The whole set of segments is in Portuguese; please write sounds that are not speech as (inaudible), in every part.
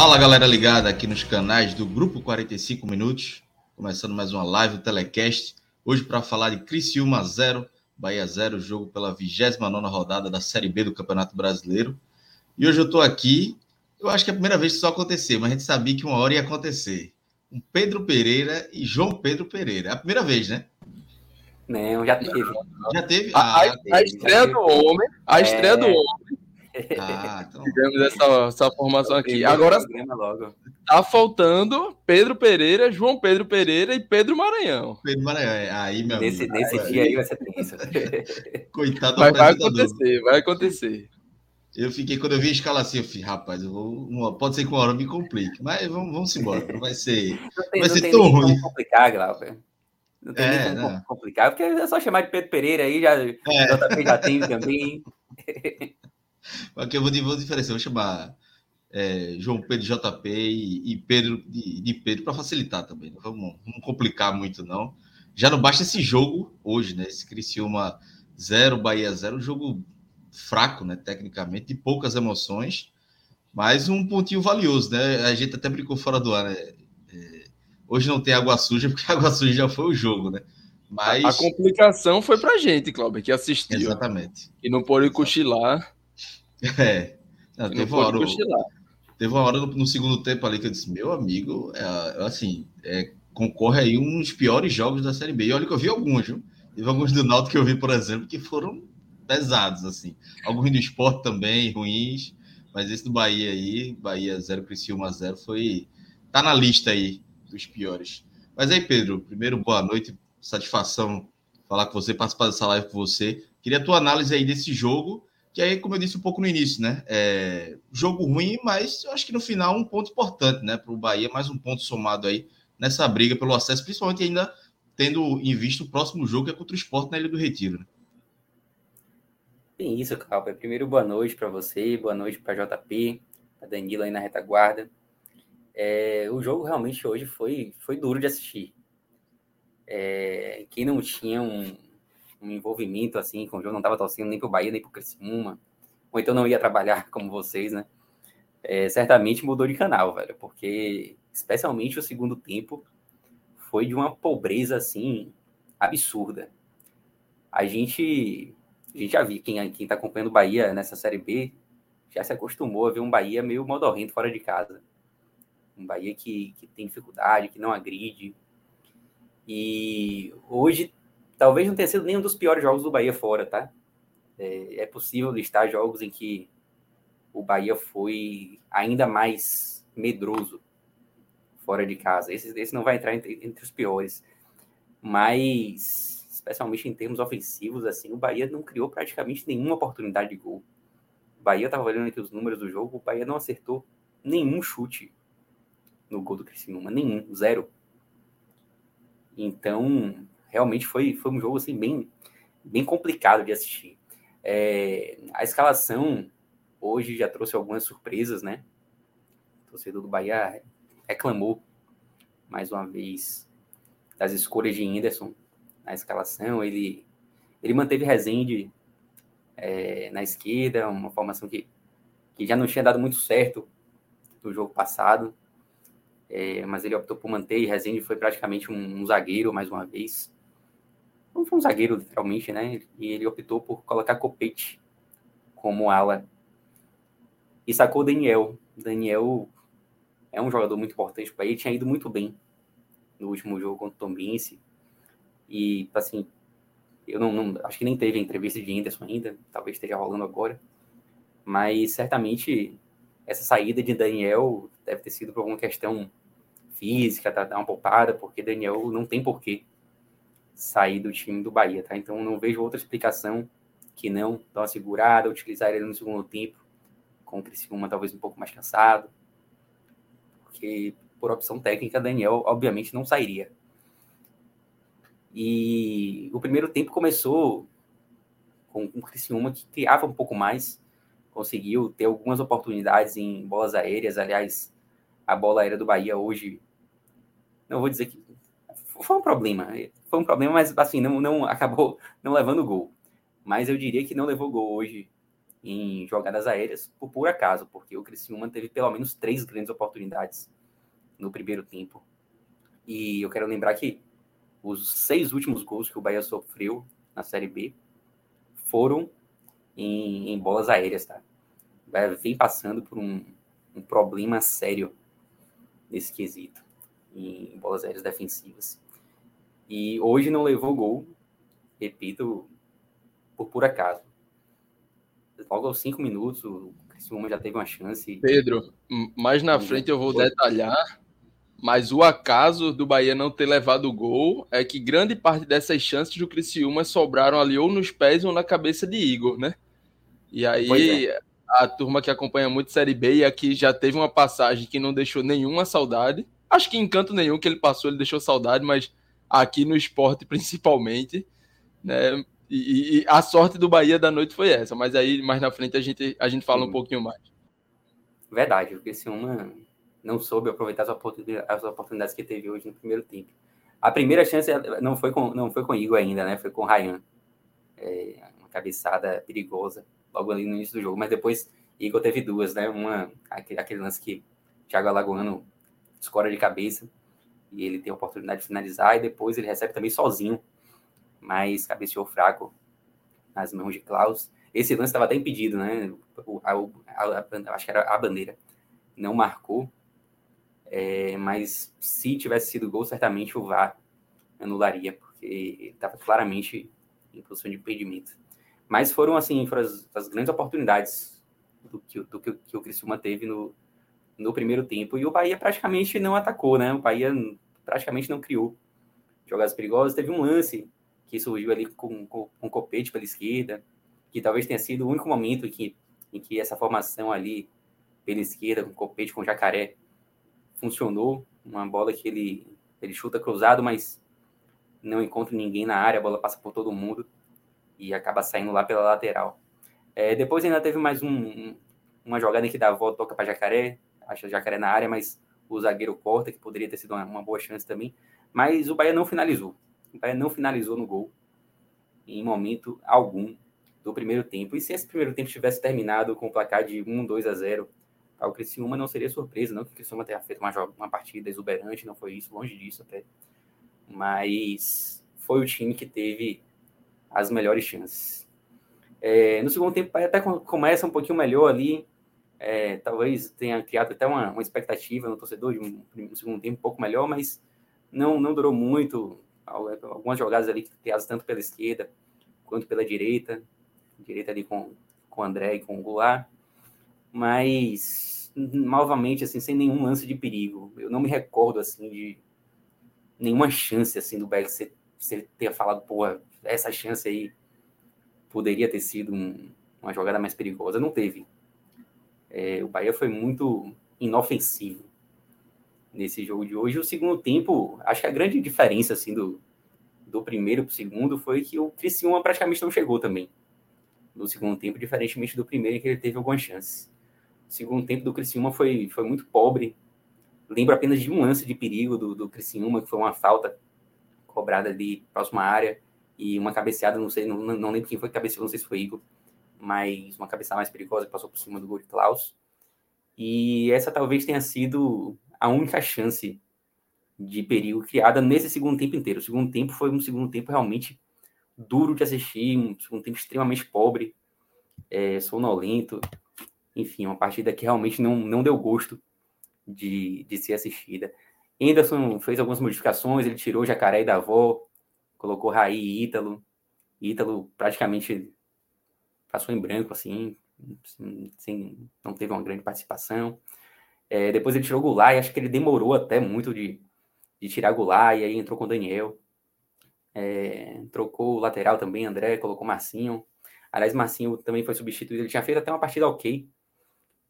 Fala galera ligada aqui nos canais do Grupo 45 Minutos, começando mais uma live telecast. Hoje para falar de Criciúma 0, Bahia 0, jogo pela 29 rodada da Série B do Campeonato Brasileiro. E hoje eu estou aqui, eu acho que é a primeira vez que isso aconteceu, mas a gente sabia que uma hora ia acontecer. Um Pedro Pereira e João Pedro Pereira. É a primeira vez, né? Não, já teve. Já teve? A, Ah, a- a estreia do homem, a É. estreia do homem, ah, então. (laughs) tivemos essa, essa formação aqui. Agora tá faltando Pedro Pereira, João Pedro Pereira e Pedro Maranhão. Pedro Maranhão, é, aí, meu Nesse, amigo, nesse aí, dia aí vai ser tenso. (laughs) Coitado do Mas vai acontecer, vai acontecer. Eu fiquei, quando eu vi a escala assim, eu falei, rapaz, eu vou, uma- pode ser que uma hora me complique, mas vamos, vamos embora, não vai ser. Não tem, Vai não ser tão nem ruim. complicar, Glauber. Não tem É, nem como complicar, porque é só chamar de Pedro Pereira aí, já, É, JP já tem também. (laughs) aqui eu vou, vou diferenciar, vou chamar é, João Pedro JP e, e Pedro de, de Pedro para facilitar também. Não vamos, não complicar muito, não. Já não basta esse jogo hoje, né? Esse Criciúma 0, Bahia 0, um jogo fraco, né? Tecnicamente, de poucas emoções, mas um pontinho valioso, né? A gente até brincou fora do ar, né? É, hoje não tem água suja, porque água suja já foi o jogo, né? Mas. A complicação foi pra gente, Cláudio, que assistiu. Exatamente. E não pôde cochilar. (laughs) É. Não, não teve uma hora. Teve uma hora no, no segundo tempo ali que eu disse, meu amigo, é, assim, é, concorre aí dos piores jogos da Série B. E olha que eu vi alguns, viu? Teve alguns do Náutico que eu vi, por exemplo, que foram pesados, assim. Alguns do esporte também, ruins. Mas esse do Bahia aí, Bahia 0, Criciúma 0, foi... Tá na lista aí dos piores. Mas aí, Pedro, primeiro, boa noite. Satisfação falar com você, participar dessa live com você. Queria a tua análise aí desse jogo que aí, como eu disse um pouco no início, né? É, jogo ruim, mas eu acho que no final um ponto importante, né? Para o Bahia, mais um ponto somado aí nessa briga pelo acesso, principalmente ainda tendo em vista o próximo jogo que é contra o Sport na Ilha do Retiro. Né? Tem isso, Cláudio. Primeiro, boa noite para você, boa noite para JP, para Danilo aí na retaguarda. É, o jogo realmente hoje foi, foi duro de assistir. É, quem não tinha um, um envolvimento assim com o jogo, não estava torcendo nem pro Bahia, nem pro Criciúma, ou então não ia trabalhar (laughs) como vocês, né? É, certamente mudou de canal, velho, porque especialmente o segundo tempo foi de uma pobreza assim absurda. A gente, a gente já viu, quem, quem tá acompanhando o Bahia nessa Série B já se acostumou a ver um Bahia meio modorrento fora de casa. Um Bahia que, que tem dificuldade, que não agride. E hoje talvez não tenha sido nenhum dos piores jogos do Bahia fora, tá? É, é possível listar jogos em que o Bahia foi ainda mais medroso fora de casa. Esse, esse não vai entrar entre, entre os piores. Mas, especialmente em termos ofensivos, assim, o Bahia não criou praticamente nenhuma oportunidade de gol. O Bahia estava olhando aqui os números do jogo, o Bahia não acertou nenhum chute no gol do Criciúma, nenhum, zero. Então, realmente foi, foi um jogo assim bem, bem complicado de assistir. É, a escalação hoje já trouxe algumas surpresas, né? O torcedor do Bahia reclamou mais uma vez das escolhas de Henderson na escalação. Ele, ele manteve Rezende é, na esquerda, uma formação que, que já não tinha dado muito certo no jogo passado. É, mas ele optou por manter e Rezende foi praticamente um, um, zagueiro mais uma vez. Não foi um zagueiro, literalmente, né? E ele optou por colocar Copete como ala. E sacou Daniel. Daniel é um jogador muito importante para ele, tinha ido muito bem no último jogo contra o Tombense. E, assim, Eu não, não, acho que nem teve a entrevista de Anderson ainda, talvez esteja rolando agora. Mas certamente essa saída de Daniel deve ter sido por alguma questão física, tá, dar uma poupada, porque Daniel não tem porquê sair do time do Bahia, tá? Então não vejo outra explicação que não dar uma segurada, utilizar ele no segundo tempo, com o Criciúma talvez um pouco mais cansado, porque por opção técnica, Daniel obviamente não sairia. E o primeiro tempo começou com o Criciúma que criava um pouco mais, conseguiu ter algumas oportunidades em bolas aéreas. Aliás, a bola aérea do Bahia hoje, não vou dizer que foi um problema, foi um problema, mas assim, não, não acabou (laughs) não levando gol. Mas eu diria que não levou gol hoje em jogadas aéreas por puro acaso, porque o Criciúma teve pelo menos três grandes oportunidades no primeiro tempo. E eu quero lembrar que os seis últimos gols que o Bahia sofreu na Série B foram em, em bolas aéreas, tá? O Bahia vem passando por um, um problema sério nesse quesito, em bolas aéreas defensivas. E hoje não levou gol, repito, por por acaso. Logo aos cinco minutos, o Criciúma já teve uma chance. Pedro, mais na frente eu vou detalhar mas o acaso do Bahia não ter levado o gol é que grande parte dessas chances do Criciúma sobraram ali ou nos pés ou na cabeça de Igor, né? E aí é. a turma que acompanha muito Série B e aqui já teve uma passagem que não deixou nenhuma saudade. Acho que encanto nenhum que ele passou, ele deixou saudade, mas aqui no esporte (laughs) principalmente, né? E, e a sorte do Bahia da noite foi essa, mas aí mais na frente a gente, a gente fala um pouquinho mais. Verdade, o Criciúma não soube aproveitar as oportunidades, as oportunidades que teve hoje no primeiro tempo. A primeira chance não foi com, não foi com Igor ainda, né? Foi com Ryan. É, uma cabeçada perigosa logo ali no início do jogo. Mas depois Igor teve duas, né? Uma, aquele, aquele lance que Thiago Alagoano escora de cabeça e ele tem a oportunidade de finalizar e depois ele recebe também sozinho, mas cabeceou fraco nas mãos de Klaus. Esse lance estava até impedido, né? O, a, a, a, acho que era a bandeira. Não marcou. É, mas se tivesse sido gol, certamente o VAR anularia, porque estava claramente em posição de impedimento. Mas foram, assim, foram as, as grandes oportunidades do que, do que, que o Criciúma teve no, no primeiro tempo. E o Bahia praticamente não atacou, né? O Bahia praticamente não criou jogadas perigosas. Teve um lance que surgiu ali com, com, com Copete pela esquerda, que talvez tenha sido o único momento em que, em que essa formação ali pela esquerda, com Copete, com Jacaré, funcionou. Uma bola que ele, ele chuta cruzado, mas não encontra ninguém na área, a bola passa por todo mundo e acaba saindo lá pela lateral. É, depois ainda teve mais um, uma jogada que dá a volta, toca para Jacaré, acha Jacaré na área, mas o zagueiro corta, que poderia ter sido uma, uma, boa chance também. Mas o Bahia não finalizou. O Bahia não finalizou no gol em momento algum do primeiro tempo. E se esse primeiro tempo tivesse terminado com o placar de 1, 2 a 0, o Criciúma não seria surpresa, não que o Criciúma tenha feito uma, uma partida exuberante, não foi isso, longe disso até. Mas foi o time que teve as melhores chances. É, no segundo tempo, até começa um pouquinho melhor ali. É, talvez tenha criado até uma, uma, expectativa no torcedor de um, um, segundo tempo um pouco melhor, mas não, não durou muito. Algumas jogadas ali criadas tanto pela esquerda quanto pela direita. Direita ali com, com o André e com o Goulart mas novamente assim sem nenhum lance de perigo. Eu não me recordo assim de nenhuma chance assim do Beck você, você ter falado, porra, essa chance aí poderia ter sido um, uma jogada mais perigosa. Não teve. É, o Bahia foi muito inofensivo nesse jogo de hoje. O segundo tempo, acho que a grande diferença assim do, do primeiro para o segundo foi que o Criciúma praticamente não chegou também no segundo tempo, diferentemente do primeiro em que ele teve algumas chances. O segundo tempo do Criciúma foi, foi muito pobre. Lembro apenas de um lance de perigo do, do Criciúma, que foi uma falta cobrada ali próxima área e uma cabeceada, não sei, não, não lembro quem foi que cabeceou, não sei se foi Igor, mas uma cabeçada mais perigosa que passou por cima do de Klaus. E essa talvez tenha sido a única chance de perigo criada nesse segundo tempo inteiro. O segundo tempo foi um segundo tempo realmente duro de assistir, um segundo tempo extremamente pobre, é, sonolento. Enfim, uma partida que realmente não, não deu gosto de, de ser assistida. Anderson fez algumas modificações, ele tirou Jacaré e Davó, colocou Raí e Ítalo, Ítalo praticamente passou em branco, assim, sem, não teve uma grande participação. É, depois ele tirou Goulart e acho que ele demorou até muito de, de tirar Goulart, e aí entrou com o Daniel. É, trocou o lateral também, André, colocou Marcinho. Aliás, Marcinho também foi substituído. Ele tinha feito até uma partida ok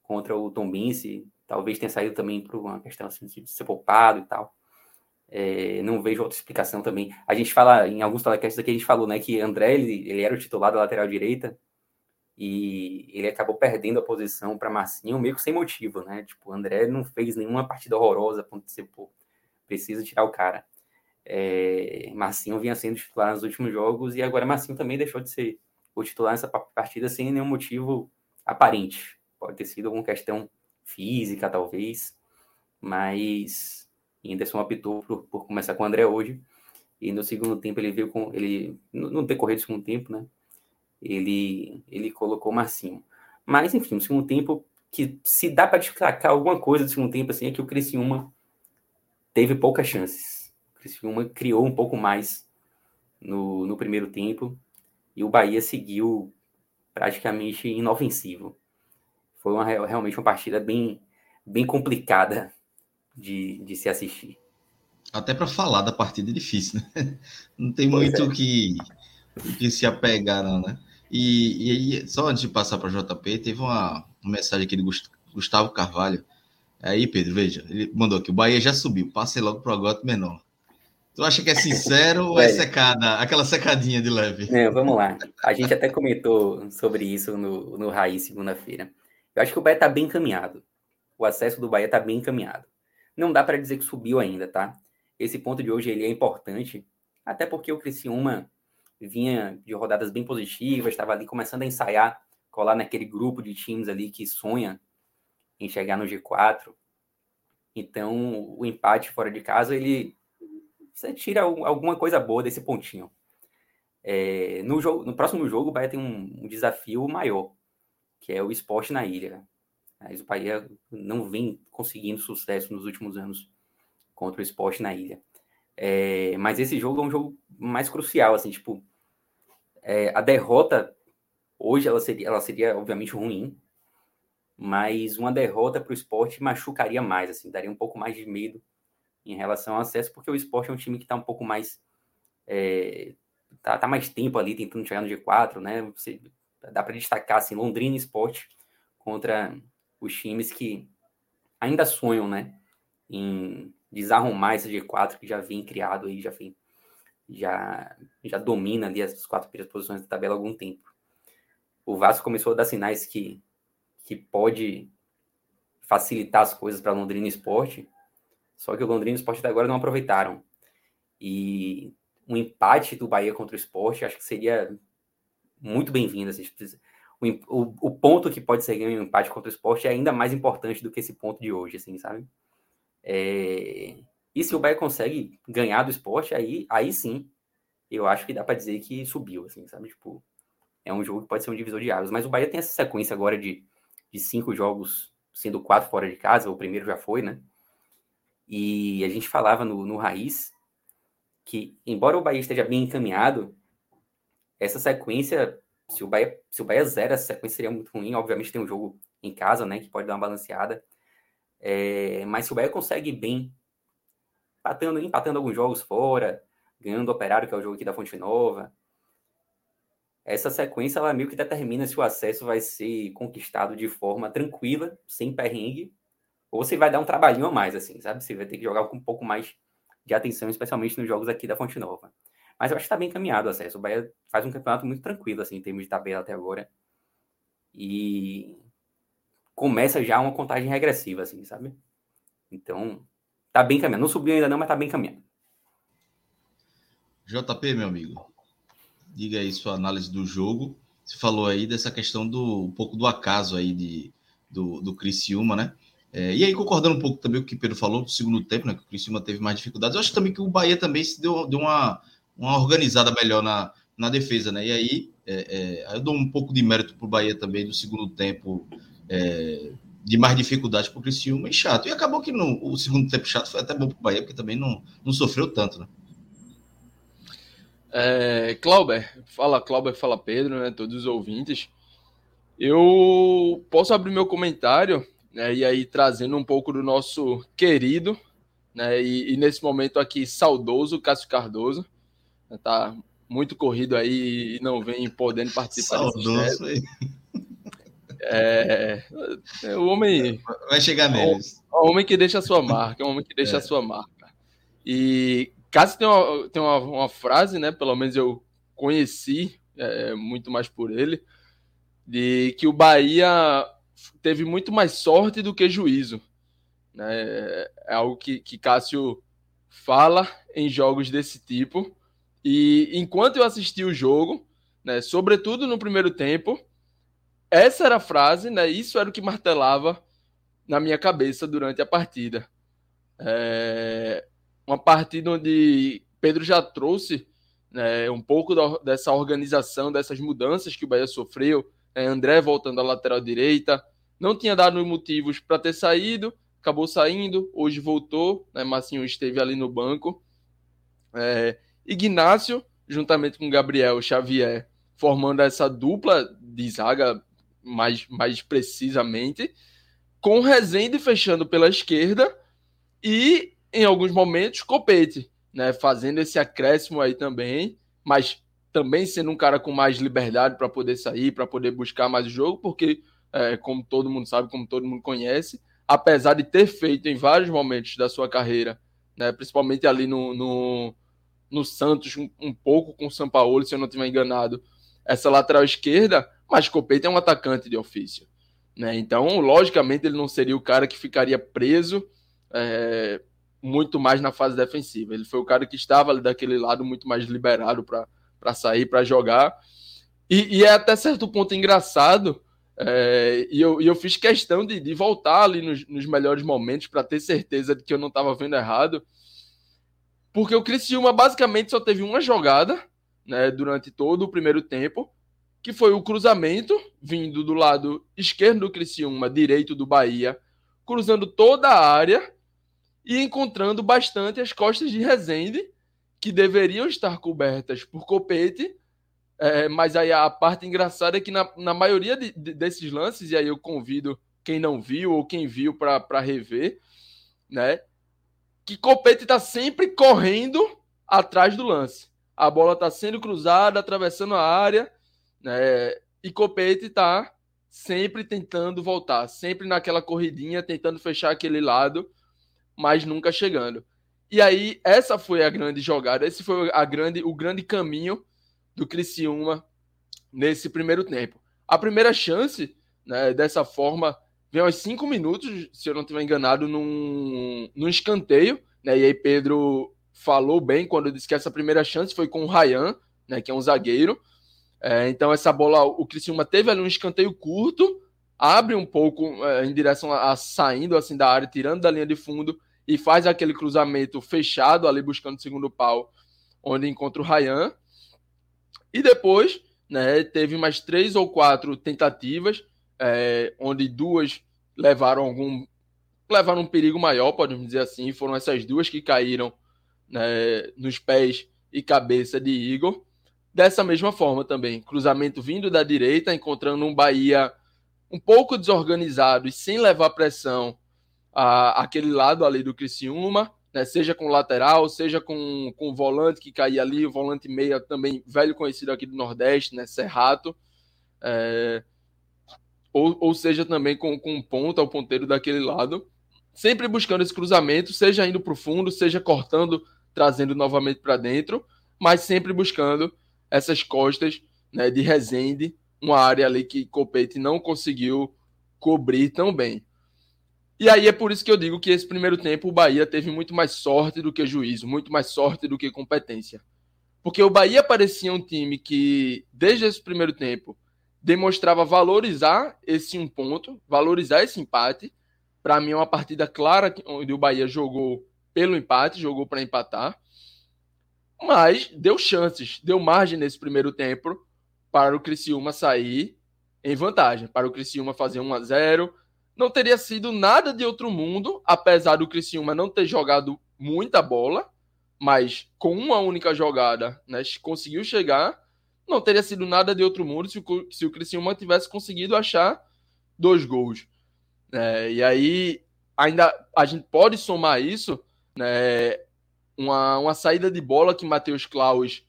contra o Tom Bince. Talvez tenha saído também por uma questão assim, de ser poupado e tal. É, não vejo outra explicação também. A gente fala, em alguns telecasts aqui, a gente falou né, que André ele, ele era o titular da lateral direita e ele acabou perdendo a posição para Marcinho meio que sem motivo, né? Tipo, o André não fez nenhuma partida horrorosa para ser, pô, precisa tirar o cara. É, Marcinho vinha sendo titular nos últimos jogos e agora Marcinho também deixou de ser o titular nessa partida sem nenhum motivo aparente. Pode ter sido alguma questão física, talvez, mas Anderson optou por, por começar com o André hoje. E no segundo tempo ele veio com. ele No decorrer do segundo tempo, né? Ele, ele colocou o Marcinho. Mas, enfim, no segundo tempo, que se dá para destacar alguma coisa do segundo tempo, assim, é que o Criciúma teve poucas chances. O Criciúma criou um pouco mais no, no primeiro tempo e o Bahia seguiu praticamente inofensivo. Foi uma, realmente uma partida bem, bem complicada de, de se assistir. Até para falar da partida é difícil, né? (laughs) Não tem pois muito é. que, que se apegar, não, né? E, e só antes de passar para JP, teve uma, uma mensagem aqui de Gustavo Carvalho. Aí, Pedro, veja, ele mandou aqui: o Bahia já subiu, passe logo para o Agote menor. Tu acha que é sincero ou é secada? Aquela secadinha de leve? Não, vamos lá. A gente até comentou sobre isso no, no Raiz segunda-feira. Eu acho que o Bahia está bem encaminhado. O acesso do Bahia está bem encaminhado. Não dá para dizer que subiu ainda, tá? Esse ponto de hoje ele é importante, até porque o Criciúma vinha de rodadas bem positivas, estava ali começando a ensaiar, colar naquele grupo de times ali que sonha em chegar no G4. Então, o empate fora de casa, ele você tira alguma coisa boa desse pontinho. É, no, jogo, no próximo jogo, o Bahia tem um, um, desafio maior, que é o esporte na ilha. Mas o Bahia não vem conseguindo sucesso nos últimos anos contra o esporte na ilha. É, mas esse jogo é um jogo mais crucial, assim, tipo, é, a derrota hoje ela seria, ela seria obviamente ruim, mas uma derrota para o esporte machucaria mais, assim, daria um pouco mais de medo em relação ao acesso, porque o esporte é um time que está um pouco mais. É, tá, tá, mais tempo ali tentando chegar no G4, né? Você, dá para destacar assim, Londrina esporte contra os times que ainda sonham, né? Em desarrumar esse G4 que já vem criado aí, já vem, já, já domina ali as quatro primeiras posições da tabela há algum tempo. O Vasco começou a dar sinais que, que pode facilitar as coisas para Londrina Esporte, só que o Londrina e o Sport até agora não aproveitaram. E um empate do Bahia contra o Sport acho que seria muito bem-vindo. Assim, o, o, o, ponto que pode ser ganho um empate contra o Sport é ainda mais importante do que esse ponto de hoje, assim, sabe? É... E se o Bahia consegue ganhar do esporte, aí, aí sim, eu acho que dá para dizer que subiu, assim, sabe? Tipo, é um jogo que pode ser um divisor de águas. Mas o Bahia tem essa sequência agora de, de cinco jogos, sendo quatro fora de casa, o primeiro já foi, né? E a gente falava no, no Raiz que, embora o Bahia esteja bem encaminhado, essa sequência, se o Bahia, se o Bahia zera, essa sequência seria muito ruim. Obviamente tem um jogo em casa, né, que pode dar uma balanceada. É, mas se o Bahia consegue bem, empatando, empatando alguns jogos fora, ganhando o Operário, que é o jogo aqui da Fonte Nova, essa sequência ela meio que determina se o acesso vai ser conquistado de forma tranquila, sem perrengue, ou você vai dar um trabalhinho a mais, assim, sabe? Você vai ter que jogar com um pouco mais de atenção, especialmente nos jogos aqui da Fonte Nova. Mas eu acho que está bem encaminhado o acesso. O Bahia faz um campeonato muito tranquilo, assim, em termos de tabela até agora. E começa já uma contagem regressiva, assim, sabe? Então, tá bem caminhado. Não subiu ainda não, mas tá bem caminhado. JP, meu amigo, diga aí sua análise do jogo. Você falou aí dessa questão do um pouco do acaso aí de, do, do Criciúma, né? É, e aí, concordando um pouco também com o que o Pedro falou do segundo tempo, né? Que o Criciúma teve mais dificuldades. Eu acho também que o Bahia também se deu, deu uma, uma organizada melhor na, na defesa, né? E aí, é, é, eu dou um pouco de mérito para o Bahia também do segundo tempo, é, de mais dificuldades para o Criciúma e chato. E acabou que no, o segundo tempo chato foi até bom para o Bahia, porque também não, não sofreu tanto, né? É, Clauber, fala Clauber, fala Pedro, né? Todos os ouvintes. Eu posso abrir meu comentário, né? E aí trazendo um pouco do nosso querido, né? E, e nesse momento aqui saudoso Cássio Cardoso, né, tá muito corrido aí e não vem podendo participar. Saudoso aí. É, é, o homem. Vai chegar neles. É o homem que deixa a sua marca, é o homem que deixa é. a sua marca. E Cássio tem, uma, tem uma, uma, frase, né? Pelo menos eu conheci é, muito mais por ele, de que o Bahia teve muito mais sorte do que juízo. Né? É algo que, que Cássio fala em jogos desse tipo. E enquanto eu assisti o jogo, né, sobretudo no primeiro tempo, essa era a frase, né? Isso era o que martelava na minha cabeça durante a partida. É... Uma partida onde Pedro já trouxe né, um pouco dessa organização, dessas mudanças que o Bahia sofreu. Né, André voltando à lateral direita, não tinha dado motivos para ter saído, acabou saindo, hoje voltou, né, Massinho esteve ali no banco. É, Ignácio, juntamente com Gabriel Xavier, formando essa dupla de zaga mais, mais precisamente, com Rezende fechando pela esquerda e, em alguns momentos, Copete, né, fazendo esse acréscimo aí também, mas também sendo um cara com mais liberdade para poder sair, para poder buscar mais o jogo, porque, é, como todo mundo sabe, como todo mundo conhece, apesar de ter feito em vários momentos da sua carreira, né, principalmente ali no, no, no Santos, um, um pouco com o São Paulo, se eu não estiver enganado, essa lateral esquerda, mas Copete é um atacante de ofício. Né? Então, logicamente, ele não seria o cara que ficaria preso é, muito mais na fase defensiva. Ele foi o cara que estava ali daquele lado muito mais liberado para sair, para jogar. E, e, é até certo ponto engraçado. É, e, eu, e eu fiz questão de, de voltar ali nos, nos melhores momentos para ter certeza de que eu não estava vendo errado. Porque o Criciúma basicamente só teve uma jogada né, durante todo o primeiro tempo, que foi o cruzamento vindo do lado esquerdo do Criciúma, direito do Bahia, cruzando toda a área e encontrando bastante as costas de Rezende, que deveriam estar cobertas por Copete, é, mas aí a parte engraçada é que na, na maioria de, de, desses lances, e aí eu convido quem não viu ou quem viu para rever, né? Que Copete está sempre correndo atrás do lance a bola está sendo cruzada, atravessando a área, né? E Copete está sempre tentando voltar, sempre naquela corridinha, tentando fechar aquele lado, mas nunca chegando. E aí, essa foi a grande jogada, esse foi a grande, o grande caminho do Criciúma nesse primeiro tempo. A primeira chance, né, dessa forma, vem aos cinco minutos, se eu não estiver enganado, num, num escanteio, né, e aí Pedro falou bem quando disse que essa primeira chance foi com o Ryan, né, que é um zagueiro. É, então essa bola, o Criciúma teve ali um escanteio curto, abre um pouco é, em direção a, a, saindo assim da área, tirando da linha de fundo e faz aquele cruzamento fechado ali buscando o segundo pau, onde encontra o Ryan. E depois, né, teve mais três ou quatro tentativas, é, onde duas levaram algum levaram um perigo maior, podemos dizer assim, foram essas duas que caíram né, nos pés e cabeça de Igor. Dessa mesma forma também, cruzamento vindo da direita, encontrando um Bahia um pouco desorganizado e sem levar pressão a, aquele lado ali do Criciúma, né, seja com lateral, seja com, com o volante que caía ali, o volante meia também velho conhecido aqui do Nordeste, né, Serrato, é, ou, ou seja também com, com ponta, o ponteiro daquele lado, sempre buscando esse cruzamento, seja indo para o fundo, seja cortando trazendo novamente para dentro, mas sempre buscando essas costas né, de Resende, uma área ali que Copete não conseguiu cobrir tão bem. E aí é por isso que eu digo que esse primeiro tempo o Bahia teve muito mais sorte do que juízo, muito mais sorte do que competência. Porque o Bahia parecia um time que, desde esse primeiro tempo, demonstrava valorizar esse um ponto, valorizar esse empate. Para mim, é uma partida clara onde o Bahia jogou pelo empate, jogou para empatar, mas deu chances, deu margem nesse primeiro tempo para o Criciúma sair em vantagem, para o Criciúma fazer 1 a 0. Não teria sido nada de outro mundo, apesar do Criciúma não ter jogado muita bola, mas com uma única jogada, né, conseguiu chegar, não teria sido nada de outro mundo se o, se o Criciúma tivesse conseguido achar dois gols. É, e aí, ainda a gente pode somar isso, né, uma, uma saída de bola que Matheus Klaus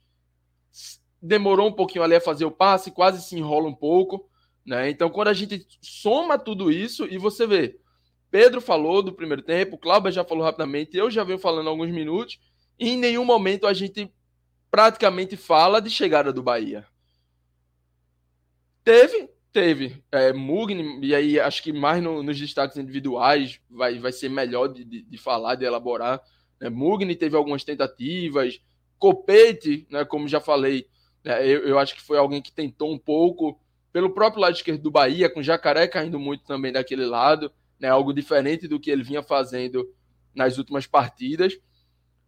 demorou um pouquinho ali a fazer o passe, quase se enrola um pouco. Né? Então, quando a gente soma tudo isso e você vê, Pedro falou do primeiro tempo, Cláudio já falou rapidamente, eu já venho falando há alguns minutos, e em nenhum momento a gente praticamente fala de chegada do Bahia. Teve, teve. É, Mugni, e aí acho que mais no, nos destaques individuais vai, vai ser melhor de, de, de falar, de elaborar. Né? Mugni teve algumas tentativas, Copete, né, como já falei, né, eu, eu acho que foi alguém que tentou um pouco, pelo próprio lado esquerdo do Bahia, com Jacaré caindo muito também daquele lado, né, algo diferente do que ele vinha fazendo nas últimas partidas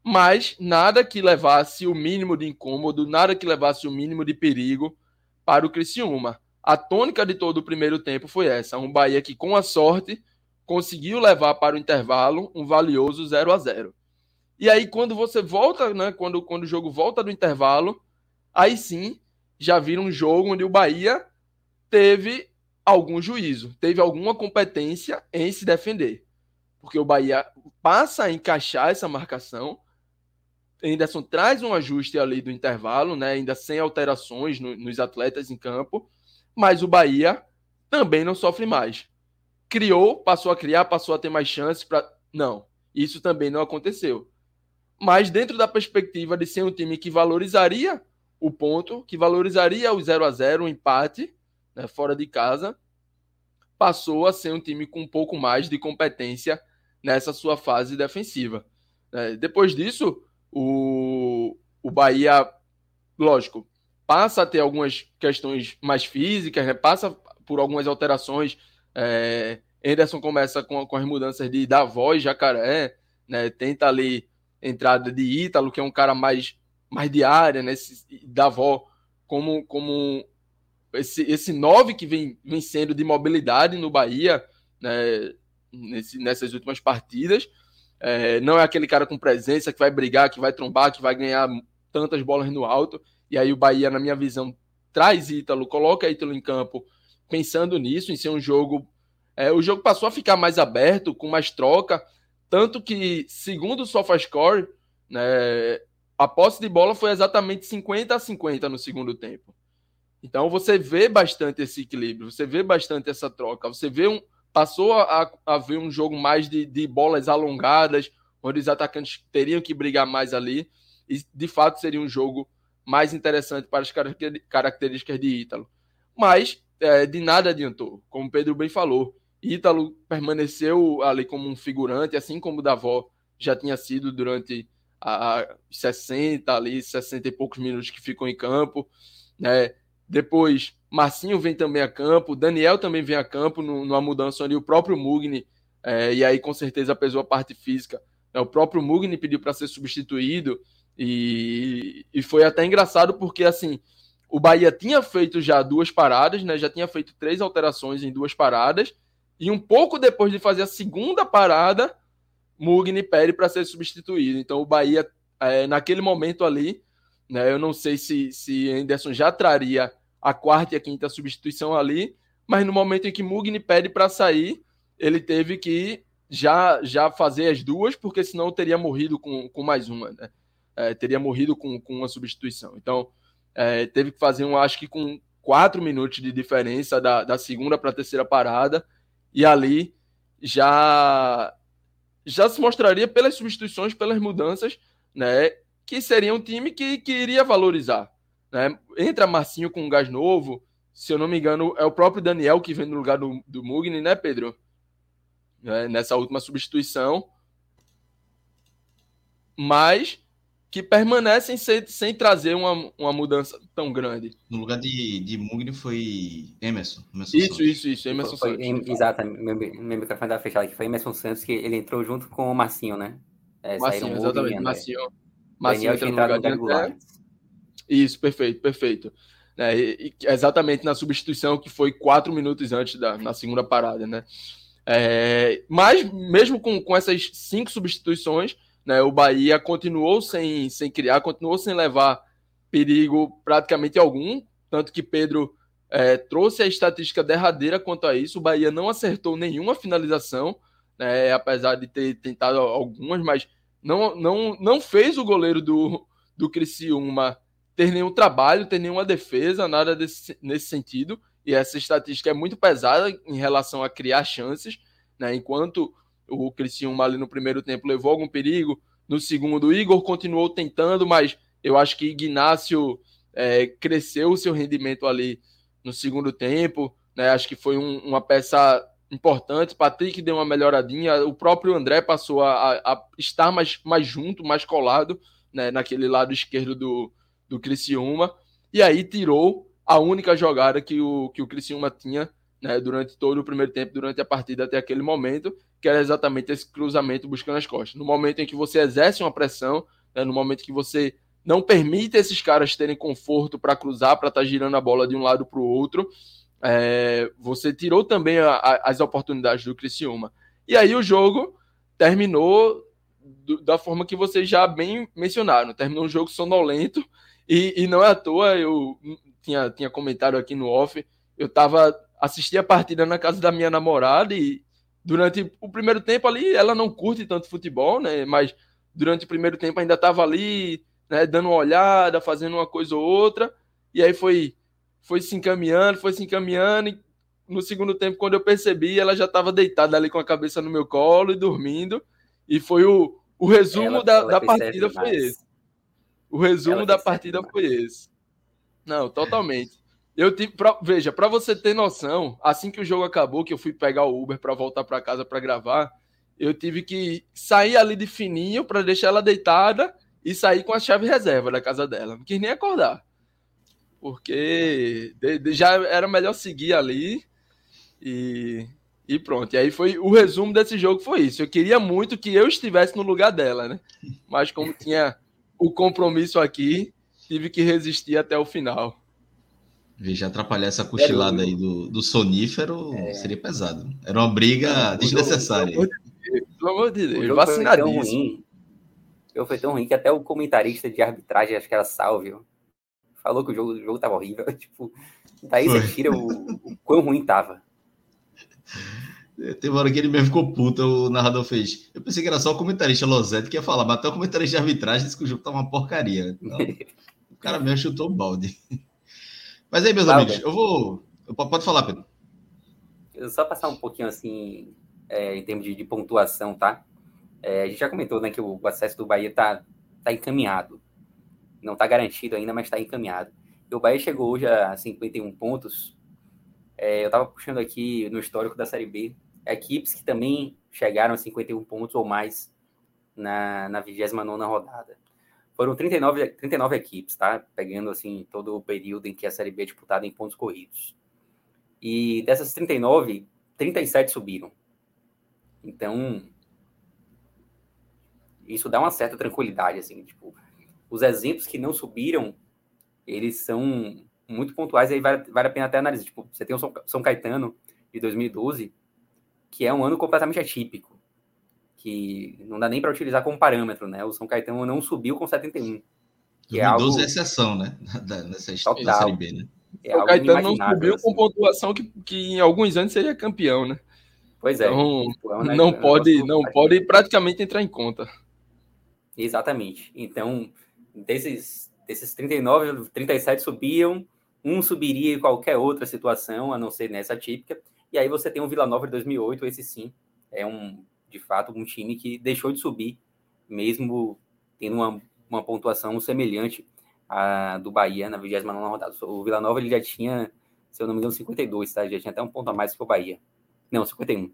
mas nada que levasse o mínimo de incômodo, nada que levasse o mínimo de perigo para o Criciúma. A tônica de todo o primeiro tempo foi essa, um Bahia que com a sorte conseguiu levar para o intervalo um valioso 0 a 0. E aí quando você volta, né, quando, quando o jogo volta do intervalo, aí sim já vira um jogo onde o Bahia teve algum juízo, teve alguma competência em se defender. Porque o Bahia passa a encaixar essa marcação, Henderson traz um ajuste ali do intervalo, né? Ainda sem alterações no, nos atletas em campo, mas o Bahia também não sofre mais. Criou, passou a criar, passou a ter mais chances para. Não, isso também não aconteceu. Mas dentro da perspectiva de ser um time que valorizaria o ponto, que valorizaria o 0 a 0 o empate, né, fora de casa, passou a ser um time com um pouco mais de competência nessa sua fase defensiva. É, depois disso, o, o Bahia, lógico, passa a ter algumas questões mais físicas, né? passa por algumas alterações. É, Anderson começa com, com as mudanças de Davó e Jacaré, né? tenta ali entrada de Ítalo, que é um cara mais, mais de área, né? Davó como, como esse, esse nove que vem, vem sendo de mobilidade no Bahia né? Nesse, nessas últimas partidas. É, não é aquele cara com presença que vai brigar, que vai trombar, que vai ganhar tantas bolas no alto. E aí o Bahia, na minha visão, traz Ítalo, coloca Ítalo em campo pensando nisso, em ser um jogo. É, o jogo passou a ficar mais aberto, com mais troca. Tanto que, segundo o SofaScore, né, a posse de bola foi exatamente 50 a 50 no segundo tempo. Então você vê bastante esse equilíbrio, você vê bastante essa troca, você vê um, passou a, a ver um jogo mais de, de bolas alongadas, onde os atacantes teriam que brigar mais ali, e de fato seria um jogo mais interessante para as características de Ítalo. Mas é, de nada adiantou, como Pedro bem falou. Ítalo permaneceu ali como um figurante, assim como o Davó já tinha sido durante a 60 ali, 60 e poucos minutos que ficou em campo, né? Depois Marcinho vem também a campo, Daniel também vem a campo numa mudança ali, o próprio Mugni, é, e aí com certeza pesou a parte física. É, o próprio Mugni pediu para ser substituído, e, e foi até engraçado porque assim o Bahia tinha feito já duas paradas, né? Já tinha feito três alterações em duas paradas, e um pouco depois de fazer a segunda parada, Mugni pede para ser substituído. Então o Bahia, é, naquele momento ali, né? Eu não sei se, se Anderson já traria a quarta e a quinta substituição ali, mas no momento em que Mugni pede para sair, ele teve que já já fazer as duas, porque senão teria morrido com, com mais uma, né? É, teria morrido com, com uma substituição. Então, é, teve que fazer um, acho que com quatro minutos de diferença da, da segunda para a terceira parada, e ali já já se mostraria pelas substituições, pelas mudanças, né, que seria um time que, que iria valorizar. Né? Entra Marcinho com um gás novo, se eu não me engano, é o próprio Daniel que vem no lugar do, do Mugni, né, Pedro? É, nessa última substituição. Mas que permanecem sem, sem trazer uma, uma mudança tão grande. No lugar de, de Mugni foi Emerson. Emerson isso, Santos. isso, isso, Emerson foi, foi, Santos. Exato, meu, meu microfone estava fechado aqui. Foi Emerson Santos que ele entrou junto com o Marcinho, né? É, Marcinho, exatamente, Marcinho. Marcinho entra no lugar de André. Isso, perfeito, perfeito. É, e, exatamente na substituição que foi quatro minutos antes da na segunda parada, né? É, mas mesmo com, com essas cinco substituições, né, o Bahia continuou sem, sem criar, continuou sem levar perigo praticamente algum, tanto que Pedro é, trouxe a estatística derradeira quanto a isso. O Bahia não acertou nenhuma finalização, né, apesar de ter tentado algumas, mas não, não, não fez o goleiro do, do Criciúma ter nenhum trabalho, ter nenhuma defesa, nada desse, nesse sentido. E essa estatística é muito pesada em relação a criar chances, né? Enquanto o Criciúma ali no primeiro tempo levou algum perigo, no segundo o Igor continuou tentando, mas eu acho que Ignácio é, cresceu o seu rendimento ali no segundo tempo, né? Acho que foi um, uma peça importante. Patrick deu uma melhoradinha, o próprio André passou a, a estar mais, mais junto, mais colado, né? Naquele lado esquerdo do, do Criciúma, e aí tirou a única jogada que o, que o Criciúma tinha né, durante todo o primeiro tempo, durante a partida até aquele momento, que era exatamente esse cruzamento buscando as costas. No momento em que você exerce uma pressão, né, no momento que você não permite esses caras terem conforto para cruzar, para estar tá girando a bola de um lado para o outro, é, você tirou também a, a, as oportunidades do Criciúma. E aí o jogo terminou do, da forma que vocês já bem mencionaram. Terminou um jogo sonolento e, e não é à toa, eu tinha, tinha comentado aqui no off, eu tava assisti a partida na casa da minha namorada e durante o primeiro tempo ali ela não curte tanto futebol, né? Mas durante o primeiro tempo ainda tava ali, né, dando uma olhada, fazendo uma coisa ou outra, e aí foi foi se encaminhando, foi se encaminhando e no segundo tempo quando eu percebi, ela já estava deitada ali com a cabeça no meu colo e dormindo, e foi o, o resumo ela, da, ela da partida foi esse. O resumo da partida foi esse. Não, totalmente. Eu tive, pra, veja, para você ter noção, assim que o jogo acabou, que eu fui pegar o Uber para voltar para casa para gravar, eu tive que sair ali de fininho para deixar ela deitada e sair com a chave reserva da casa dela. Não quis nem acordar. Porque de, de, já era melhor seguir ali e, e pronto. E aí foi o resumo desse jogo foi isso. Eu queria muito que eu estivesse no lugar dela, né? Mas como tinha o compromisso aqui, tive que resistir até o final. Veja, atrapalhar essa cochilada aí do, do sonífero é. seria pesado. Era uma briga desnecessária. Pelo amor de Deus, vacinadíssimo. O jogo foi tão ruim que até o comentarista de arbitragem, acho que era Salvio, falou que o jogo, o jogo tava horrível. (laughs) Tipo, daí foi. você tira o, o quão ruim tava. Teve uma hora que ele mesmo ficou puto, o narrador fez. Eu pensei que era só o comentarista Losete que ia falar, mas até o comentarista de arbitragem disse que o jogo tava uma porcaria. Então, (laughs) o cara mesmo chutou o balde. Mas aí, meus amigos, eu vou. Pode falar, Pedro. Eu só passar um pouquinho assim, é, em termos de, de pontuação, tá? É, a gente já comentou né, que o, acesso do Bahia tá, tá encaminhado. Não tá garantido ainda, mas está encaminhado. E o Bahia chegou hoje a 51 pontos. É, eu estava puxando aqui no histórico da Série B equipes que também chegaram a 51 pontos ou mais na, na 29 rodada. Foram 39, 39 equipes, tá? Pegando assim todo o período em que a Série B é disputada em pontos corridos. E dessas 39, 37 subiram. Então, isso dá uma certa tranquilidade, assim, tipo, os exemplos que não subiram, eles são muito pontuais, aí vale, vale a pena até analisar. Tipo, você tem o São Caetano de 2012, que é um ano completamente atípico que não dá nem para utilizar como parâmetro, né? O São Caetano não subiu com 71. Que 2012 é, algo... é exceção, né? (laughs) Da, nessa Total. Série B, né? É o Caetano não subiu assim. com pontuação que, que em alguns anos seria campeão, né? Pois é. Então, tipo, é não pode, não pode praticamente entrar em conta. Exatamente. Então, desses, desses 39, 37 subiam, um subiria em qualquer outra situação, a não ser nessa típica. E aí você tem o Vila Nova de 2008, esse sim é um de fato, um time que deixou de subir, mesmo tendo uma, uma pontuação semelhante à do Bahia na 29 rodada. O Vila Nova ele já tinha, se eu não me engano, 52, tá? Já tinha até um ponto a mais que o Bahia. Não, 51.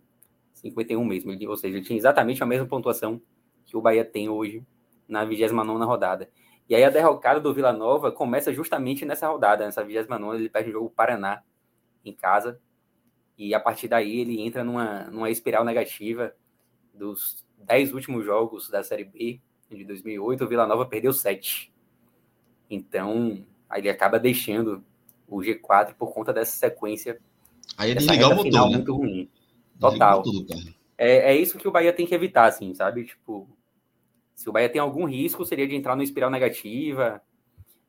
51 mesmo. Ele, ou seja, ele tinha exatamente a mesma pontuação que o Bahia tem hoje na 29 rodada. E aí a derrocada do Vila Nova começa justamente nessa rodada, nessa 29 ele perde o jogo Paraná em casa. E a partir daí ele entra numa, numa espiral negativa dos dez últimos jogos da Série B de 2008, o Vila Nova perdeu sete. Então, aí ele acaba deixando o G4 por conta dessa sequência. Aí ele ligar o motor, né? muito ruim. Total. Tudo, é, é isso que o Bahia tem que evitar, assim, sabe? Tipo, Se o Bahia tem algum risco, seria de entrar no espiral negativa.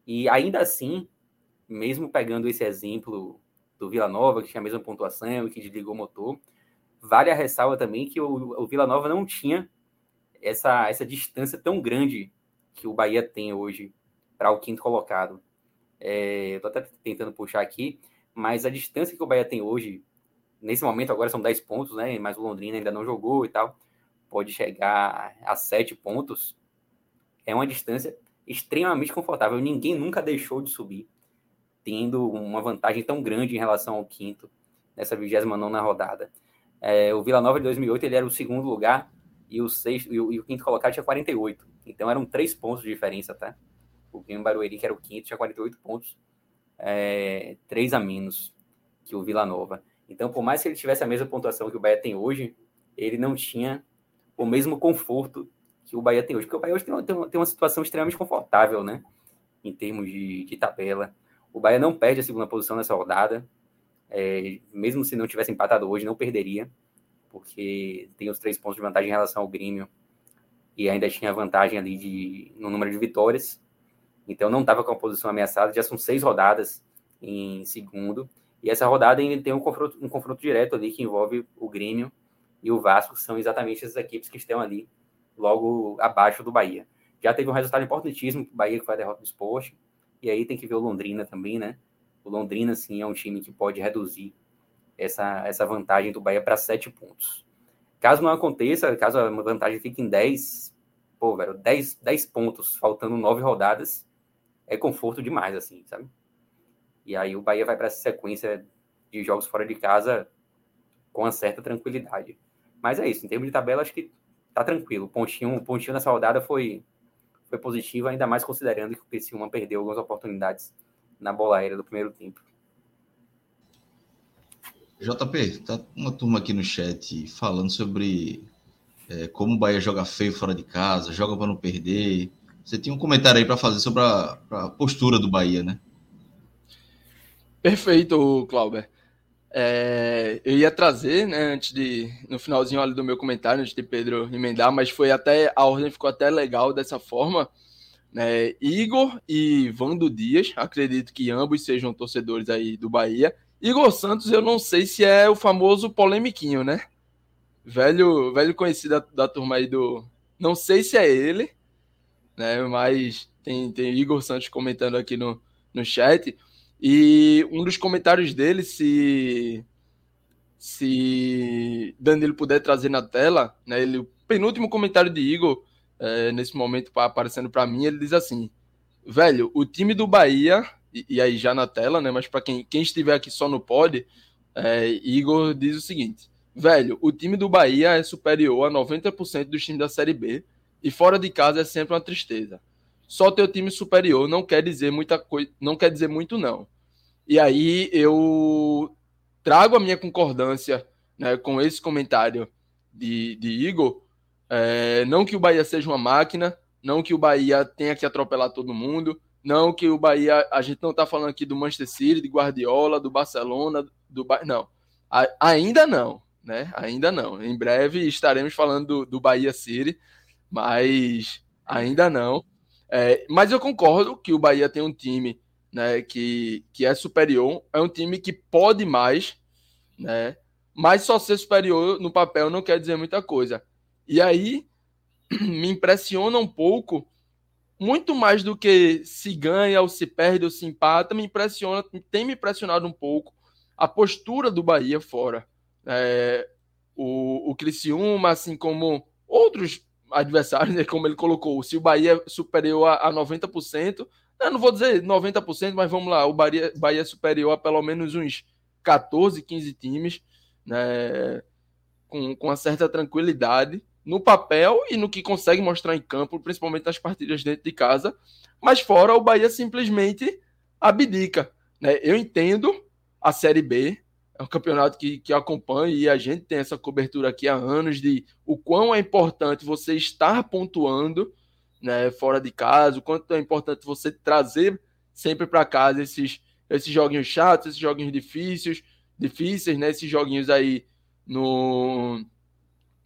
E ainda assim, mesmo pegando esse exemplo do Vila Nova, que tinha a mesma pontuação e que desligou o motor, vale a ressalva também que o, o Vila Nova não tinha essa, essa distância tão grande que o Bahia tem hoje para o quinto colocado. É, eu tô até tentando puxar aqui, mas a distância que o Bahia tem hoje, nesse momento agora são 10 pontos, né? Mas o Londrina ainda não jogou e tal, pode chegar a 7 pontos. É uma distância extremamente confortável. Ninguém nunca deixou de subir, tendo uma vantagem tão grande em relação ao quinto nessa 29 rodada. É, o Vila Nova de 2008 ele era o segundo lugar e o, sexto, e o, e o quinto colocado tinha 48. Então eram três pontos de diferença, tá? O Grêmio Barueri, que era o quinto, tinha 48 pontos, é, três a menos que o Vila Nova. Então, por mais que ele tivesse a mesma pontuação que o Bahia tem hoje, ele não tinha o mesmo conforto que o Bahia tem hoje. Porque o Bahia hoje tem uma, tem uma situação extremamente confortável, né? Em termos de, de tabela. O Bahia não perde a segunda posição nessa rodada. É, mesmo se não tivesse empatado hoje, não perderia porque tem os três pontos de vantagem em relação ao Grêmio e ainda tinha vantagem ali de, no número de vitórias. Então não estava com a posição ameaçada, já são seis rodadas em segundo. E essa rodada ainda tem um confronto, um confronto direto ali que envolve o Grêmio e o Vasco, que são exatamente essas equipes que estão ali logo abaixo do Bahia. Já teve um resultado importantíssimo, o Bahia que foi a derrota do esporte, e aí tem que ver o Londrina também, né? O Londrina, sim, é um time que pode reduzir essa, essa vantagem do Bahia para sete pontos. Caso não aconteça, caso a vantagem fique em 10, pô, velho, 10, 10 pontos, faltando nove rodadas, é conforto demais, assim, sabe? E aí o Bahia vai para essa sequência de jogos fora de casa com uma certa tranquilidade. Mas é isso, em termos de tabela, acho que tá tranquilo. O pontinho, pontinho nessa rodada foi, foi positivo, ainda mais considerando que o Criciúma perdeu algumas oportunidades na bola aérea do primeiro tempo. JP, tá uma turma aqui no chat falando sobre é, como o Bahia joga feio fora de casa, joga para não perder. Você tinha um comentário aí para fazer sobre a, a, postura do Bahia, né? Perfeito, Clauber. É, eu ia trazer, né, antes de, no finalzinho ali do meu comentário, antes de Pedro emendar, mas foi até, a ordem ficou até legal dessa forma. Né? Igor e Vando Dias, acredito que ambos sejam torcedores aí do Bahia, Igor Santos, eu não sei se é o famoso polemiquinho, né? Velho, velho conhecido da, da turma aí do. Não sei se é ele, né? Mas tem, tem Igor Santos comentando aqui no, no chat. E um dos comentários dele, se se Danilo puder trazer na tela, né? Ele, o penúltimo comentário de Igor, é, nesse momento aparecendo para mim, ele diz assim: velho, o time do Bahia e, e aí já na tela, né? Mas para quem, quem estiver aqui só no pod, é, Igor diz o seguinte: velho, o time do Bahia é superior a 90% dos times da Série B e fora de casa é sempre uma tristeza. Só ter o time superior não quer dizer muita coisa, não quer dizer muito não. E aí eu trago a minha concordância né, com esse comentário de, de Igor. É, não que o Bahia seja uma máquina, não que o Bahia tenha que atropelar todo mundo, não que o Bahia, a gente não está falando aqui do Manchester City, de Guardiola, do Barcelona, do não, a, ainda não, né? Ainda não. Em breve estaremos falando do, do Bahia City, mas ainda não. É, mas eu concordo que o Bahia tem um time, né, que, que é superior, é um time que pode mais, né? Mas só ser superior no papel não quer dizer muita coisa. E aí (clears throat) me impressiona um pouco muito mais do que se ganha ou se perde ou se empata, me impressiona, tem me impressionado um pouco a postura do Bahia fora. É, o, o Criciúma, assim como outros adversários, (laughs) né, como ele colocou, se o Bahia superior a, a 90%, eu não vou dizer 90%, mas vamos lá, o Bahia, Bahia superior a pelo menos uns 14, 15 times, né, com, com uma certa tranquilidade no papel e no que consegue mostrar em campo, principalmente nas partidas dentro de casa. Mas fora, o Bahia simplesmente abdica. Né? Eu entendo a Série B, é um campeonato que, que acompanha e a gente tem essa cobertura aqui há anos de o quão é importante você estar pontuando né, fora de casa, o quanto é importante você trazer sempre para casa esses, esses joguinhos chatos, esses joguinhos difíceis, difíceis, né, esses joguinhos aí no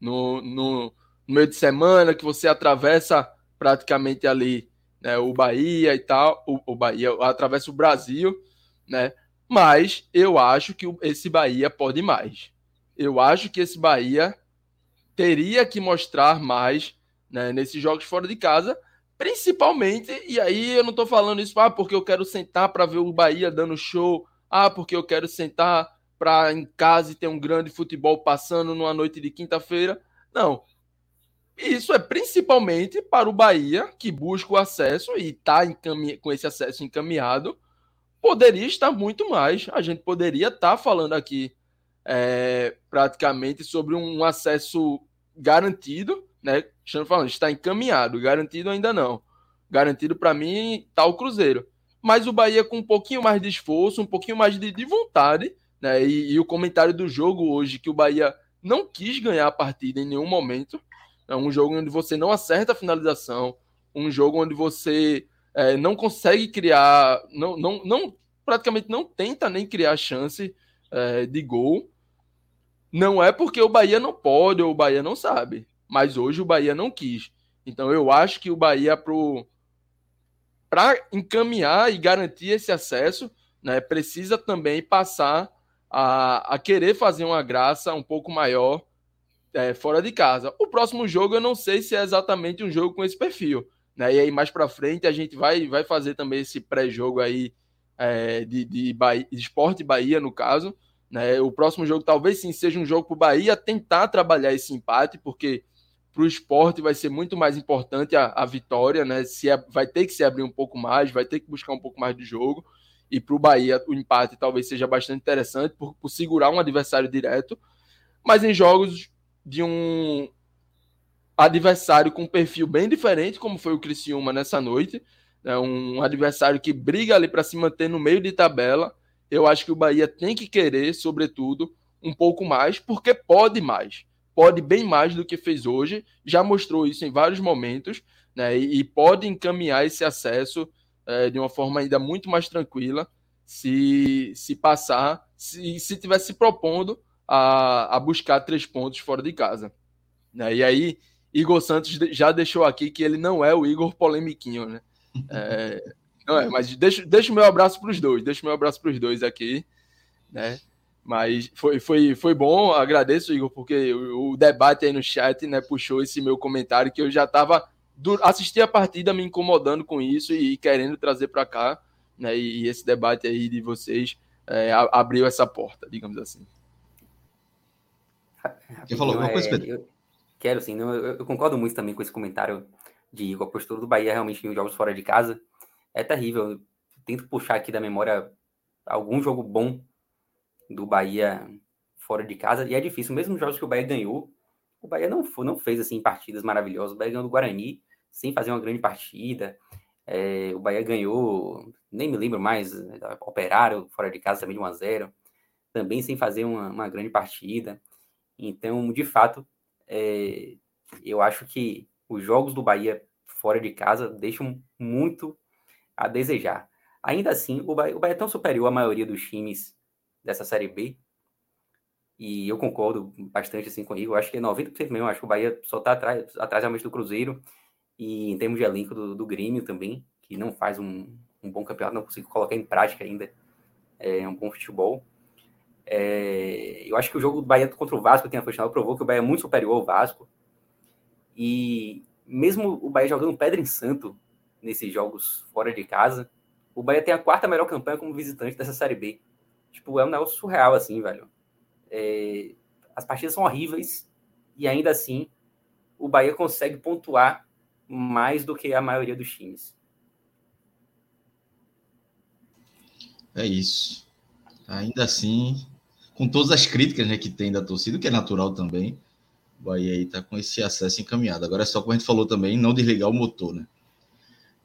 no, no, no meio de semana, que você atravessa praticamente ali né, o Bahia e tal, o, o Bahia atravessa o Brasil, né? Mas eu acho que esse Bahia pode mais. Eu acho que esse Bahia teria que mostrar mais né, nesses jogos fora de casa, principalmente, e aí eu não estou falando isso ah, porque eu quero sentar para ver o Bahia dando show, ah, porque eu quero sentar para em casa e ter um grande futebol passando numa noite de quinta-feira. Não. Isso é principalmente para o Bahia, que busca o acesso e está com esse acesso encaminhado, poderia estar muito mais. A gente poderia estar falando aqui é, praticamente sobre um acesso garantido, né? Estamos falando, está encaminhado, garantido ainda não. Garantido para mim está o Cruzeiro. Mas o Bahia com um pouquinho mais de esforço, um pouquinho mais de, de vontade, né? E, e, o comentário do jogo hoje que o Bahia não quis ganhar a partida em nenhum momento. É um jogo onde você não acerta a finalização, um jogo onde você é, não consegue criar, não, não, não, praticamente não tenta nem criar chance é, de gol. Não é porque o Bahia não pode ou o Bahia não sabe, mas hoje o Bahia não quis. Então eu acho que o Bahia para encaminhar e garantir esse acesso, né, precisa também passar a, a querer fazer uma graça um pouco maior é, fora de casa. O próximo jogo eu não sei se é exatamente um jogo com esse perfil, né? E aí mais para frente a gente vai vai fazer também esse pré-jogo aí é, de, de, Bahia, de Esporte Bahia no caso, né? O próximo jogo talvez sim seja um jogo para o Bahia tentar trabalhar esse empate, porque para o esporte vai ser muito mais importante a, a vitória, né? Se é, vai ter que se abrir um pouco mais, vai ter que buscar um pouco mais de jogo. E para o Bahia o empate talvez seja bastante interessante por, por segurar um adversário direto. Mas em jogos de um adversário com um perfil bem diferente, como foi o Criciúma nessa noite, né? um adversário que briga ali para se manter no meio de tabela eu acho que o Bahia tem que querer, sobretudo, um pouco mais, porque pode mais. Pode bem mais do que fez hoje, já mostrou isso em vários momentos, né? E, e pode encaminhar esse acesso é, de uma forma ainda muito mais tranquila se, se passar, se, se tiver se propondo a, a buscar três pontos fora de casa. Né? E aí, Igor Santos já deixou aqui que ele não é o Igor polemiquinho, né? É, não é, mas deixa, deixa o meu abraço para os dois, deixa o meu abraço para os dois aqui, né? Mas foi, foi, foi bom, agradeço, Igor, porque o, o, debate aí no chat né, puxou esse meu comentário que eu já estava assisti a partida me incomodando com isso e, querendo trazer para cá, né? E, esse debate aí de vocês é, abriu essa porta, digamos assim. Quem falou alguma coisa, é, Pedro? Eu quero, sim. Eu, eu, concordo muito também com esse comentário de Igor. A postura do Bahia realmente em jogos fora de casa é terrível. Eu tento puxar aqui da memória algum jogo bom do Bahia fora de casa, e é difícil, mesmo jogos que o Bahia ganhou, o Bahia não, não fez assim partidas maravilhosas. O Bahia ganhou do Guarani sem fazer uma grande partida. É, o Bahia ganhou, nem me lembro mais, Operário fora de casa também de 1 a 0 também sem fazer uma, uma grande partida. Então, de fato, é, eu acho que os jogos do Bahia fora de casa deixam muito a desejar. Ainda assim, o Bahia, o Bahia é tão superior à maioria dos times dessa Série B, e eu concordo bastante assim com o Igor, acho que é 90% mesmo, acho que o Bahia só está atrás, atrás realmente do Cruzeiro, e em termos de elenco do, do Grêmio também, que não faz um, um bom campeonato, não consigo colocar em prática ainda é, um bom futebol. É, eu acho que o jogo do Bahia contra o Vasco, tem a final, provou que o Bahia é muito superior ao Vasco, e mesmo o Bahia jogando pedra em santo, nesses jogos fora de casa. O Bahia tem a quarta melhor campanha como visitante dessa Série B. Tipo, é um negócio surreal, assim, velho. É... As partidas são horríveis e ainda assim o Bahia consegue pontuar mais do que a maioria dos times. É isso. Ainda assim, com todas as críticas né, que tem da torcida, que é natural também, o Bahia aí tá com esse acesso encaminhado. Agora é só como a gente falou também, não desligar o motor, né?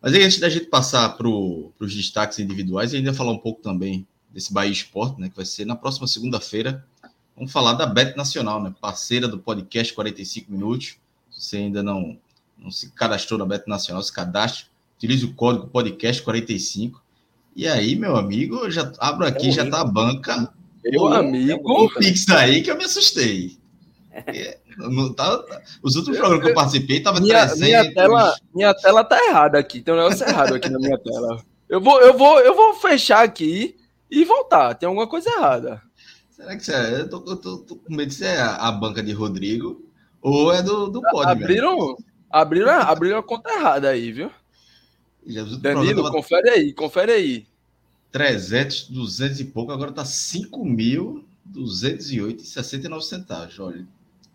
Mas aí, antes da gente passar para os destaques individuais, ainda falar um pouco também desse Bahia Esporte, né, que vai ser na próxima segunda-feira. Vamos falar da Bet Nacional, né, parceira do podcast 45 Minutos. Se você ainda não, não se cadastrou na Bet Nacional, se cadastre, utilize o código podcast45. E aí, meu amigo, já abro aqui, é já tá a banca. Meu o, amigo. O Pix aí que eu me assustei. É, não, tá, os outros programas que eu participei tava minha, 300. Minha tela, minha tela tá errada aqui, tem um negócio errado aqui na minha tela. Eu vou, eu, vou, eu vou fechar aqui e voltar, tem alguma coisa errada. Será que isso é? Eu tô, eu tô, tô com medo de ser a, a, banca de Rodrigo ou é do, do pódio. Abriram, abriram, (laughs) abriram a conta errada aí, viu? Danilo, tava... confere aí, confere aí. 300, 200 e pouco, agora tá 5.208,69 centavos, olha.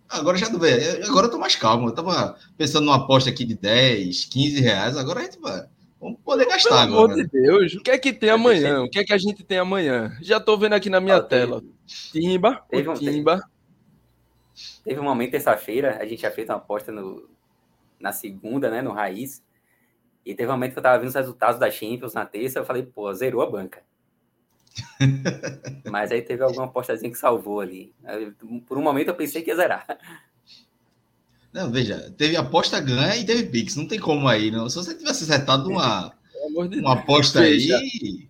Agora já vê, agora eu tô mais calmo. Eu tava pensando numa aposta aqui de 10, 15 reais, agora a gente vai. Vamos poder gastar Pelo agora. amor de Deus, o que é que tem amanhã? O que é que a gente tem amanhã? Já tô vendo aqui na minha ah, tela. Timba, teve um, Timba. Teve, teve um momento terça-feira, a gente já fez uma aposta no, na segunda, né, no Raiz. E teve um momento que eu tava vendo os resultados da Champions na terça, eu falei, pô, zerou a banca. (laughs) Mas aí teve alguma apostazinha que salvou ali. Por um momento eu pensei que ia zerar. Não, veja, teve aposta ganha e teve Pix. Não tem como aí, não. Se você tivesse acertado uma, uma aposta veja, aí.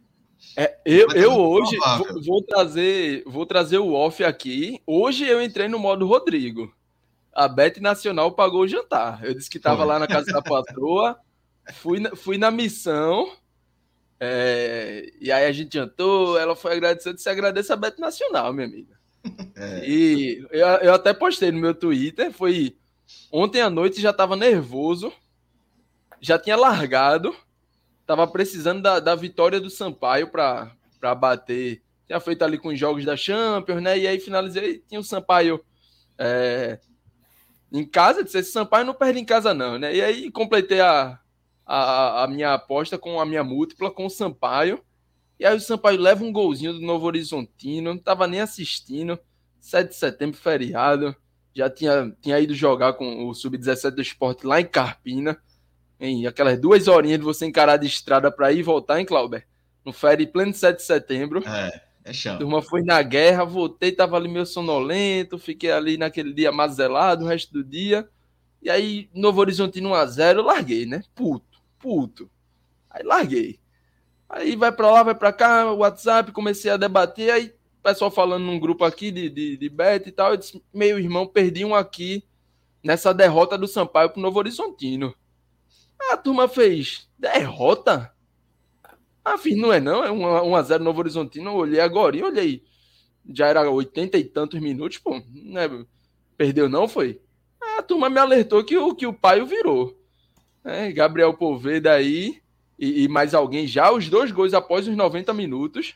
É, eu, eu hoje vou, vou, trazer vou trazer o off aqui. Hoje eu entrei no modo Rodrigo. A Bet Nacional pagou o jantar. Eu disse que estava lá na casa da patroa. Fui na, fui na missão. É, e aí a gente jantou, ela foi agradecendo, se agradece a Beto Nacional, minha amiga. É. E eu, eu até postei no meu Twitter, foi ontem à noite já estava nervoso, já tinha largado, estava precisando da, da vitória do Sampaio para bater. Tinha feito ali com os jogos da Champions, né? E aí finalizei, tinha o Sampaio é, em casa, disse, esse Sampaio não perde em casa não, né? E aí completei a, a, a minha aposta com a minha múltipla com o Sampaio. E aí o Sampaio leva um golzinho do Novo Horizontino, não tava nem assistindo. 7 de setembro, feriado. Já tinha, tinha ido jogar com o Sub-17 do esporte lá em Carpina. Em aquelas duas horinhas de você encarar de estrada para ir e voltar, hein, Clauber? No férias pleno 7 de setembro. É, é chão. A turma foi na guerra, voltei, tava ali meio sonolento, fiquei ali naquele dia mazelado o resto do dia. E aí, Novo Horizontino 1x0, larguei, né? Puto puto. Aí larguei. Aí vai para lá, vai para cá, WhatsApp, comecei a debater, aí pessoal falando num grupo aqui de, de, de bet e tal, eu disse, meu irmão, perdi um aqui nessa derrota do Sampaio pro Novo Horizontino. A turma fez, derrota? Ah, fiz, não é não, é 1x0 Novo Horizontino, eu olhei agora e olhei, já era 80 e tantos minutos, pô, né? perdeu não, foi? A turma me alertou que o, que o pai virou. É, Gabriel Poveda aí e, e, mais alguém já, os dois gols após os 90 minutos.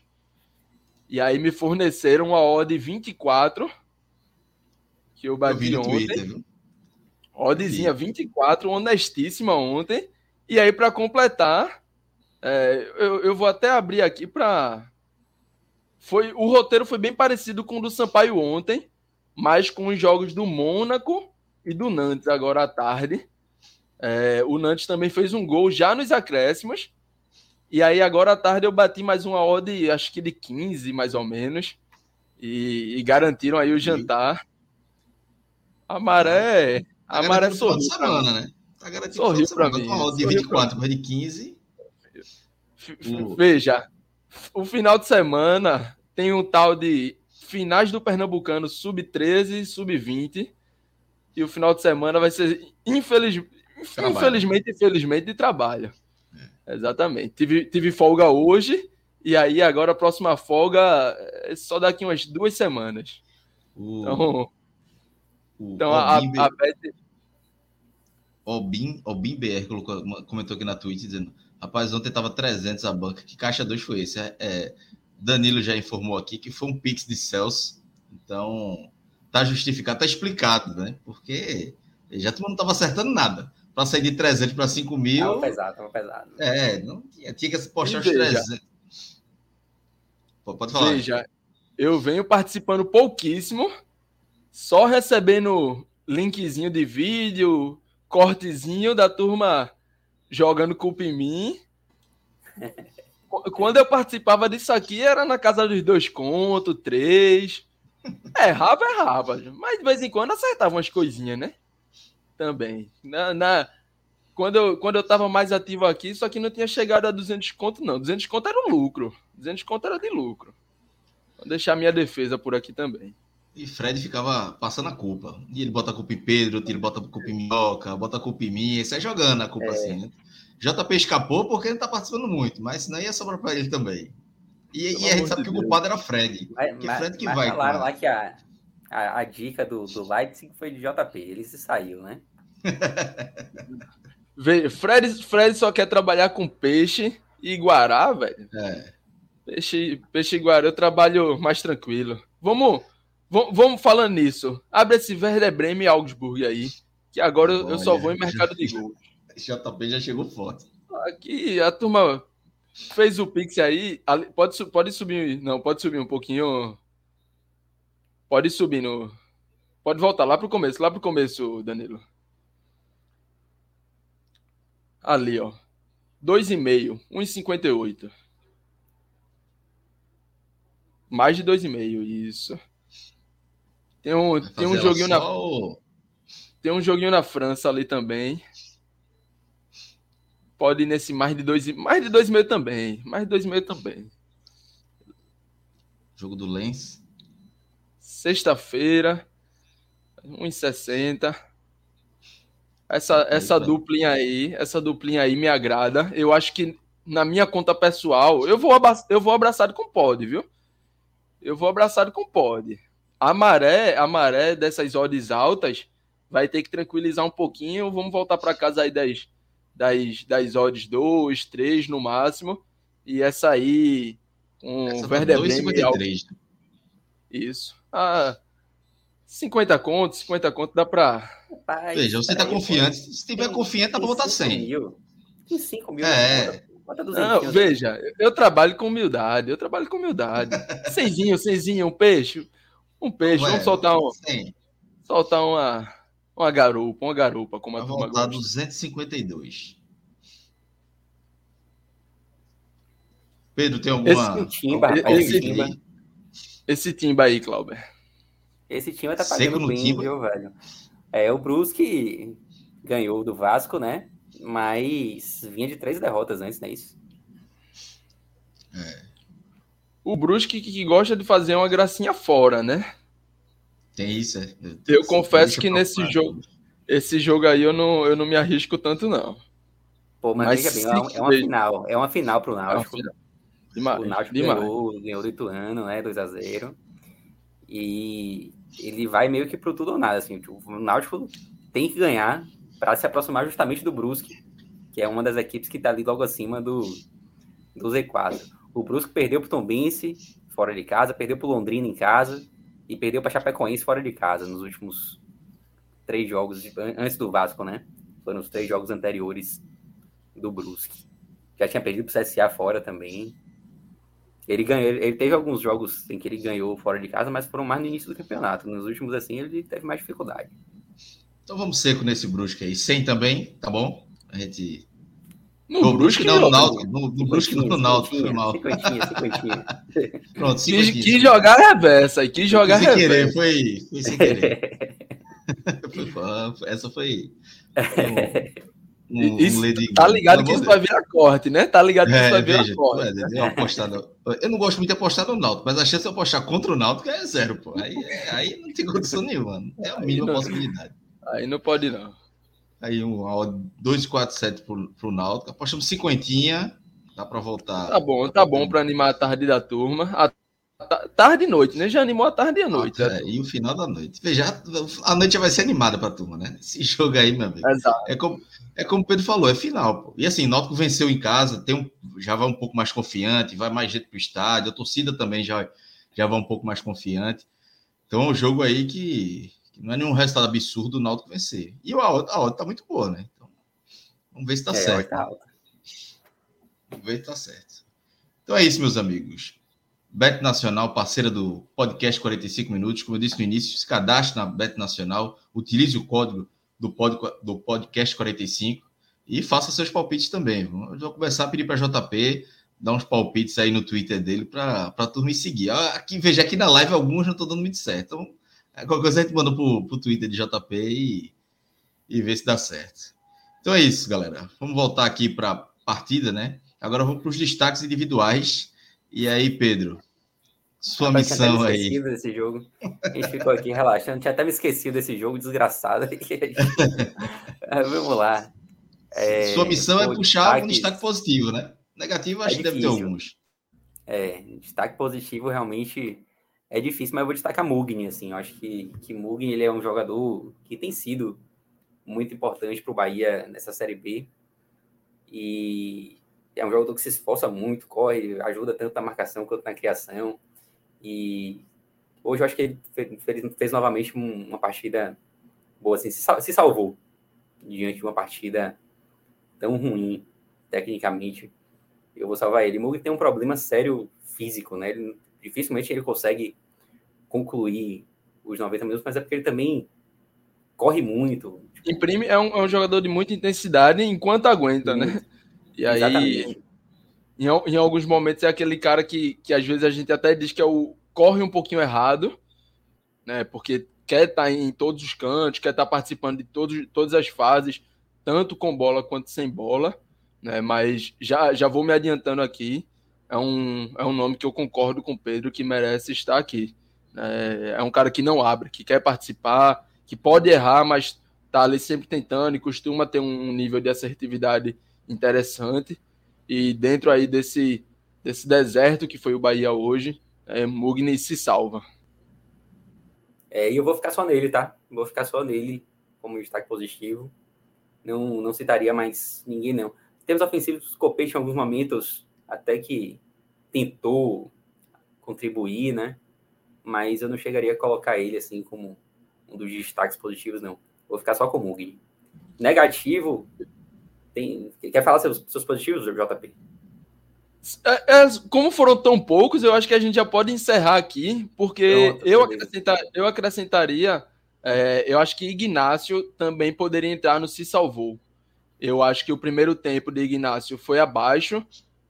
E aí me forneceram uma odd 24 que eu bati eu ontem. Twitter, Oddzinha 24, honestíssima ontem. E aí, para completar, é, eu, eu vou até abrir aqui para. Foi, o roteiro foi bem parecido com o do Sampaio ontem, mas com os jogos do Mônaco e do Nantes agora à tarde. É, o Nantes também fez um gol já nos acréscimos. E aí agora à tarde eu bati mais uma odd, acho que de 15 mais ou menos. E, e garantiram aí o jantar. A maré. A tá maré sorriu. Semana, né? Tá garantido sorriu para mim. Uma odd de 24, mas de 15. Veja, o final de semana tem um tal de finais do Pernambucano sub-13 e sub-20. E o final de semana vai ser, Trabalho. Infelizmente, infelizmente, de trabalho. Exatamente. Tive, tive folga hoje, e aí agora a próxima folga é só daqui umas duas semanas. O, então, o então a, Obim, a, a Beth... Obim, Obim BR colocou, comentou aqui na Twitch dizendo: Rapaz, ontem tava 300 a banca. Que caixa 2 foi esse? É, é, Danilo já informou aqui que foi um Pix de Celso. Então, tá justificado, tá explicado, né? Porque já todo mundo não tava acertando nada para sair de 300 para 5 mil. Tava pesado, tava pesado. É, não tinha, tinha que postar os 300. Pode falar. Veja, eu venho participando pouquíssimo, só recebendo linkzinho de vídeo, cortezinho da turma jogando culpa em mim. (laughs) Quando eu participava disso aqui, era na casa dos dois contos, três. Errava, errava. Mas de vez em quando acertava umas coisinhas, né? Também. Na, na, quando, eu, quando eu tava mais ativo aqui, só que não tinha chegado a 200 conto, não. 200 conto era um lucro. 200 conto era de lucro. Vou deixar minha defesa por aqui também. E Fred ficava passando a culpa. E ele bota a culpa em Pedro, ele bota a culpa em Minhoca, bota a culpa em mim, e sai jogando a culpa é. assim, né? JP escapou porque não tá participando muito, mas senão ia sobrar para ele também. E, e a gente sabe que o culpado era Fred. Mas, que Fred que mas vai. falaram lá que a, a, a, dica do, do Leipzig foi de JP, ele se saiu, né? (laughs) Fred, Fred só quer trabalhar com peixe e guará, velho. É. Peixe, peixe e guará eu trabalho mais tranquilo. Vamos, vamos, vamos falando nisso. Abre esse Werder Bremen e Augsburg aí, que agora eu, eu só vou em mercado de gol. JP já chegou forte. Aqui a turma fez o Pix aí. Pode, pode subir. Não, pode subir um pouquinho. Pode subir no. Pode voltar lá pro começo, lá pro começo, Danilo. Ali, ó. 2,5, 1,58. Mais de 2,5, isso. Tem um, tem um joguinho na. Ou... Tem um joguinho na França ali também. Pode ir nesse mais de dois, mais de dois meio também, mais de dois meio também. Jogo do Lens. Sexta-feira, 1,60. Essa, essa duplinha aí, essa duplinha aí me agrada. Eu acho que na minha conta pessoal, eu vou, eu vou abraçado com pod, viu? Eu vou abraçado com pod. A maré, a maré dessas odds altas vai ter que tranquilizar um pouquinho. Vamos voltar para casa aí das das, das odds 2, 3 no máximo. E essa aí, com um Werder Bremen. Isso. Ah, 50 contos, 50 contos dá para. Veja, você tá confiante. Se tiver confiante, dá para botar 100. Mil. 5 mil. É. Não, veja, eu trabalho com humildade, eu trabalho com humildade. (laughs) Cenzinho, cenzinho, um peixe. Um peixe, Ué, vamos soltar um. Soltar uma uma garupa, uma garupa, como a Vai turma voltar 252. Pedro, tem alguma... Esse timba, esse, timba. Esse timba aí, Clauber. Esse timba tá pagando bem, timba. viu, velho? É, o Brusque ganhou do Vasco, né? Mas vinha de três derrotas antes, não é isso? É. O Brusque que gosta de fazer uma gracinha fora, né? Tem isso, é. Eu, confesso que nesse jogo, esse jogo aí eu não, eu não me arrisco tanto, não. Pô, mas, mas veja bem, é uma final. É uma final pro Náutico. É Demais, o Náutico demais. ganhou, ganhou do Ituano, né? 2x0. E ele vai meio que pro tudo ou nada, assim. O Náutico tem que ganhar para se aproximar justamente do Brusque, que é uma das equipes que tá ali logo acima do, do Z4. O Brusque perdeu pro Tombense fora de casa, perdeu pro Londrina em casa e perdeu para Chapecoense fora de casa nos últimos três jogos, antes do Vasco, né? Foram os três jogos anteriores do Brusque. Já tinha perdido para o CSA fora também. Ele ganhou, ele teve alguns jogos em que ele ganhou fora de casa, mas foram mais no início do campeonato. Nos últimos, assim, ele teve mais dificuldade. Então vamos seco nesse Brusque aí. Sem também, tá bom? A gente no, no Brusque, não, no Náutico. No, no Brusque, no Náutico, foi mal. (laughs) Pronto, quis, quis jogar reversa aí, quis jogar sem reversa. Querer, foi, foi sem querer. (laughs) (laughs) essa foi... Um, isso, um tá ligado que isso vai virar corte, né? Tá ligado que é, isso vai virar veja, corte. É, apostada. Eu não gosto muito de apostar no Náutico, mas a chance de apostar contra o Náutico é zero, pô. Aí, aí não tem condição nenhuma. É a mínima possibilidade. Aí não pode, não. Aí um 2,47 pro, pro Náutico. Apostamos cinquentinha. Dá para voltar. Tá bom, tá bom para animar a tarde da turma. A tarde e noite, né? Já animou a tarde e a noite. Ah, é, e o final da noite. Veja, a noite já vai ser animada para a turma, né? Esse jogo aí, meu amigo. Exato. É como, é como o Pedro falou, é final. Pô. E assim, Náutico venceu em casa, tem um, já vai um pouco mais confiante, vai mais gente pro estádio, a torcida também já, já vai um pouco mais confiante. Então é um jogo aí que não é nenhum resultado absurdo o Náutico vencer. E a odd, a odd tá muito boa, né? Então, vamos ver se tá é, certo. Tá vamos ver se tá certo. Então é isso, meus amigos. Bet Nacional, parceira do podcast 45 Minutos. Como eu disse no início, se cadastre na Bet Nacional, utilize o código do, pod, do podcast 45 e faça seus palpites também. Eu vou começar a pedir para JP dar uns palpites aí no Twitter dele para a turma seguir. Ah, aqui, veja, aqui na live alguns não estão dando muito certo. Então, Qualquer coisa a gente manda pro, pro Twitter de JP e, e vê se dá certo. Então é isso, galera. Vamos voltar aqui para a partida, né? Agora vamos para os destaques individuais. E aí, Pedro, Sua missão aí. desse jogo. A gente ficou aqui relaxando. Tinha até me esquecido desse jogo desgraçado. (laughs) Vamos lá. É, Sua missão é puxar um destaque positivo, né? Negativo, acho é que deve ter alguns. É, destaque positivo realmente é difícil, mas eu vou destacar Mugni, assim. Eu acho que, que Mugni ele é um jogador que tem sido muito importante para o Bahia nessa Série B. E é um jogador que se esforça muito, corre, ajuda tanto na marcação quanto na criação. E hoje eu acho que ele fez, fez, novamente uma partida boa, assim, se, salvou diante de uma partida tão ruim, tecnicamente, eu vou salvar ele. Mugni tem um problema sério físico, né? Ele, dificilmente ele consegue concluir os 90 minutos, mas é porque ele também corre muito. Imprime é um, é um, jogador de muita intensidade enquanto aguenta, né? muito. né? E aí, em, em, alguns momentos, é aquele cara que, que às vezes a gente até diz que é o corre um pouquinho errado, né? Porque quer estar tá em todos os cantos, quer estar tá participando de todos, todas as fases, tanto com bola quanto sem bola, né? Mas já, já vou me adiantando aqui. É um, é um nome que eu concordo com o Pedro que merece estar aqui. É, é um cara que não abre, que quer participar, que pode errar, mas tá ali sempre tentando e costuma ter um nível de assertividade interessante. E dentro aí desse, desse deserto que foi o Bahia hoje, é, Mugni se salva. É, e eu vou ficar só nele, tá? Vou ficar só nele como destaque positivo não, não citaria mais ninguém, não. Temos ofensivos, Copete em alguns momentos até que tentou contribuir, né? Mas eu não chegaria a colocar ele assim como um dos destaques positivos, não. Vou ficar só com o Mugni. Negativo, tem... quer falar seus, seus positivos, JP? É, é, como foram tão poucos, eu acho que a gente já pode encerrar aqui, porque eu, acrescentar, eu acrescentaria é, eu acho que Ignácio também poderia entrar no se salvou. Eu acho que o primeiro tempo de Ignácio foi abaixo,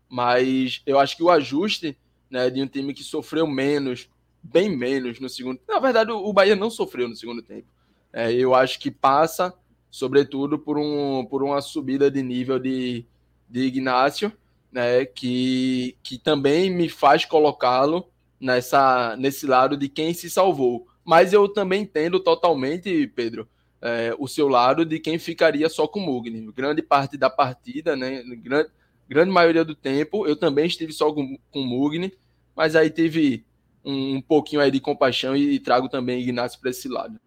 mas eu acho que o ajuste né, de um time que sofreu menos, bem menos no segundo. Na verdade, o Bahia não sofreu no segundo tempo. É, eu acho que passa, sobretudo, por, um, por uma subida de nível de, de Ignácio, né, que, que também me faz colocá-lo nessa nesse lado de quem se salvou mas eu também entendo totalmente, Pedro, é, o seu lado de quem ficaria só com o Mugni. Grande parte da partida, né? Grande, grande maioria do tempo, eu também estive só com, com o Mugni, mas aí teve um, um pouquinho aí de compaixão e, e trago também Ignacio para esse lado.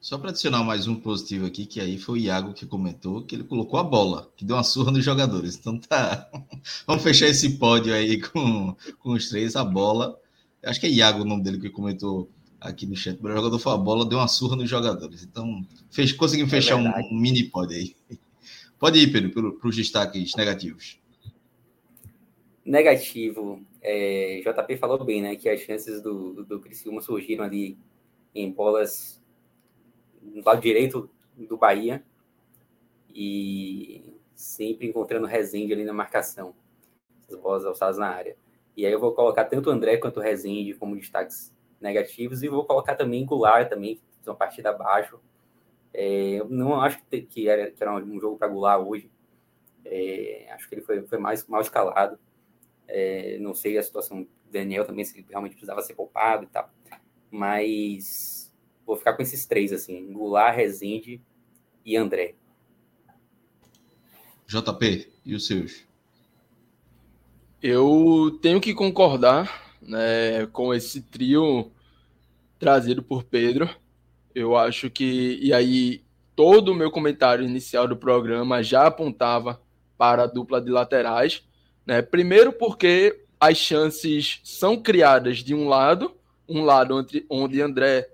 Só para adicionar mais um positivo aqui, que aí foi o Iago que comentou que ele colocou a bola, que deu uma surra nos jogadores. Então tá. (laughs) Vamos fechar esse pódio aí com, com os três, a bola. Acho que é Iago o nome dele que comentou aqui no chat. O jogador foi a bola, deu uma surra nos jogadores. Então, fez, conseguimos é fechar um, um, mini pod aí. Pode ir, Pedro, para os destaques negativos. Negativo. É, JP falou bem, né? Que as chances do, do Criciúma surgiram ali em bolas no lado direito do Bahia e sempre encontrando Rezende ali na marcação. Essas bolas alçadas na área. E aí eu vou colocar tanto o André quanto o Rezende como destaques negativos, e vou colocar também Goulart também, fez uma partida abaixo. É, eu não acho que, que, era, que era um jogo para Goulart hoje. É, acho que ele foi, foi mais mal escalado. É, não sei a situação do Daniel também, se ele realmente precisava ser poupado e tal. Mas vou ficar com esses três, assim, Goulart, Rezende e André. JP, e os seus? Eu tenho que concordar né, com esse trio trazido por Pedro. Eu acho que, e aí, todo o meu comentário inicial do programa já apontava para a dupla de laterais. Né? Primeiro, porque as chances são criadas de um lado, um lado onde, onde André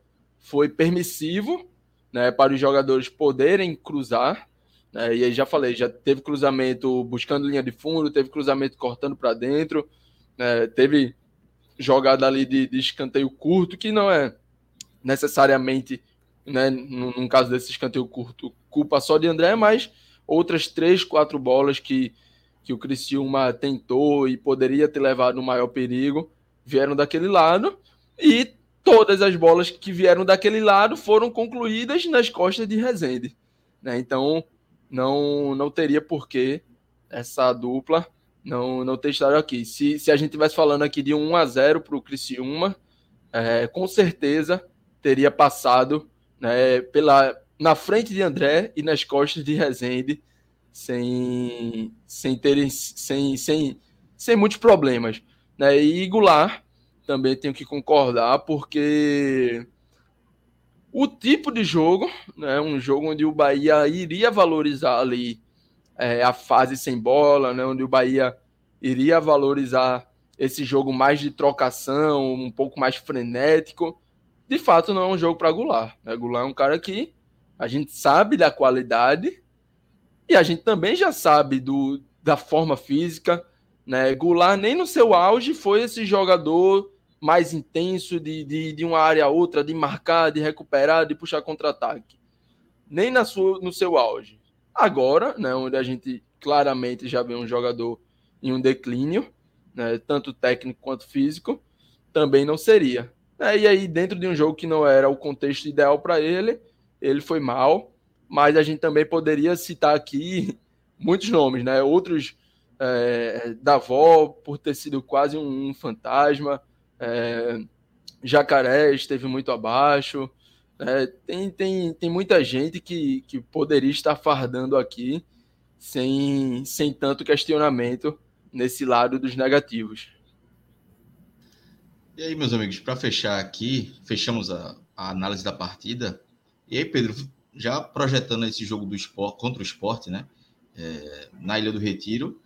foi permissivo né, para os jogadores poderem cruzar. Né? E aí já falei, já teve cruzamento buscando linha de fundo, teve cruzamento cortando para dentro, né? teve jogada ali de, de, escanteio curto, que não é necessariamente, né, num, caso desse escanteio curto, culpa só de André, mas outras três, quatro bolas que, que o Criciúma tentou e poderia ter levado no maior perigo, vieram daquele lado, e todas as bolas que vieram daquele lado foram concluídas nas costas de Rezende. Né? Então, não, não teria porquê essa dupla não, não ter estado aqui. Se, se a gente tivesse falando aqui de 1 a 0 para o Criciúma, é, com certeza teria passado né, pela, na frente de André e nas costas de Rezende sem, sem terem sem, sem, sem muitos problemas. Né? E Goulart também tenho que concordar, porque o tipo de jogo, né, um jogo onde o Bahia iria valorizar ali é, a fase sem bola, né, onde o Bahia iria valorizar esse jogo mais de trocação, um pouco mais frenético, de fato não é um jogo para Goulart. Né? Goulart é um cara que a gente sabe da qualidade e a gente também já sabe do, da forma física. Né? Goulart nem no seu auge foi esse jogador mais intenso de, de, de uma área a outra, de marcar, de recuperar, de puxar contra-ataque. Nem na sua, no seu auge. Agora, né, onde a gente claramente já vê um jogador em um declínio, né, tanto técnico quanto físico, também não seria. É, e aí, dentro de um jogo que não era o contexto ideal para ele, ele foi mal, mas a gente também poderia citar aqui (laughs) muitos nomes, né? Outros é, da avó, por ter sido quase um, um fantasma, é, Jacaré esteve muito abaixo. É, tem, tem, tem muita gente que, que poderia estar fardando aqui sem, sem tanto questionamento nesse lado dos negativos. E aí, meus amigos, para fechar aqui, fechamos a, a, análise da partida. E aí, Pedro, já projetando esse jogo do esporte contra o esporte, né? É, na Ilha do Retiro,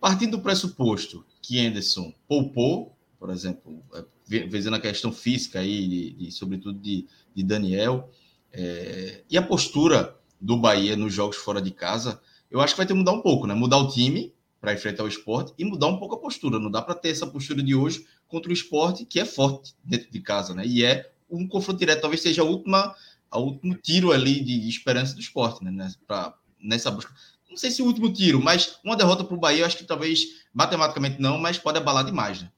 partindo do pressuposto que Anderson poupou, por exemplo, é, vezando a questão física aí, de sobretudo de, de Daniel, é, e a postura do Bahia nos jogos fora de casa, eu acho que vai ter que mudar um pouco, né? Mudar o time para enfrentar o esporte e mudar um pouco a postura. Não dá para ter essa postura de hoje contra o esporte, que é forte dentro de casa, né? E é um confronto direto, talvez seja a última, a último tiro ali de esperança do esporte, né? Pra, nessa busca. Não sei se o último tiro, mas uma derrota para o Bahia, eu acho que talvez matematicamente não, mas pode abalar demais, né?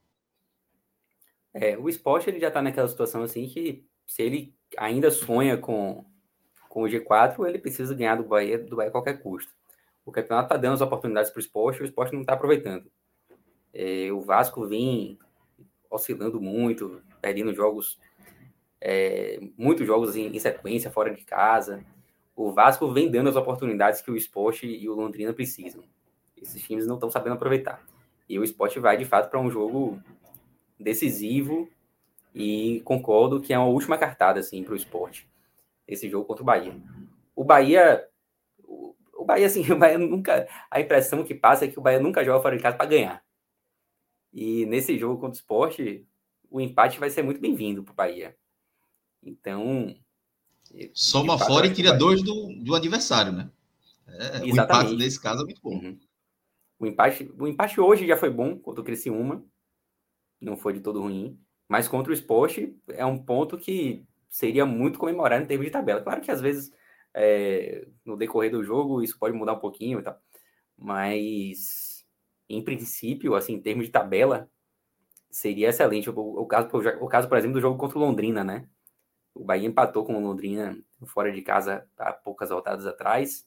É, o esporte ele já está naquela situação assim que se ele ainda sonha com, com o G4, ele precisa ganhar do Bahia, do Bahia a qualquer custo. O campeonato está dando as oportunidades para o esporte, o esporte não está aproveitando. É, o Vasco vem oscilando muito, perdendo jogos, é, muitos jogos em, em, sequência, fora de casa. O Vasco vem dando as oportunidades que o esporte e o Londrina precisam. Esses times não estão sabendo aproveitar. E o esporte vai, de fato, para um jogo decisivo e concordo que é uma última cartada assim, para o esporte. Esse jogo contra o Bahia. O Bahia. O Bahia, assim, (laughs) o Bahia nunca. A impressão que passa é que o Bahia nunca joga fora de casa para ganhar. E nesse jogo contra o esporte, o empate vai ser muito bem-vindo para o Bahia. Então. Soma fora e tira dois do, do adversário, né? É, o empate nesse caso é muito bom. Uhum. O, empate, o empate hoje já foi bom contra o Criciúma. Não foi de todo ruim. Mas contra o esporte é um ponto que seria muito comemorado em termos de tabela. Claro que às vezes é, no decorrer do jogo isso pode mudar um pouquinho e tal. Mas em princípio, assim, em termos de tabela, seria excelente. O, o, caso, o caso, por exemplo, do jogo contra o Londrina, né? O Bahia empatou com o Londrina fora de casa há poucas rodadas atrás.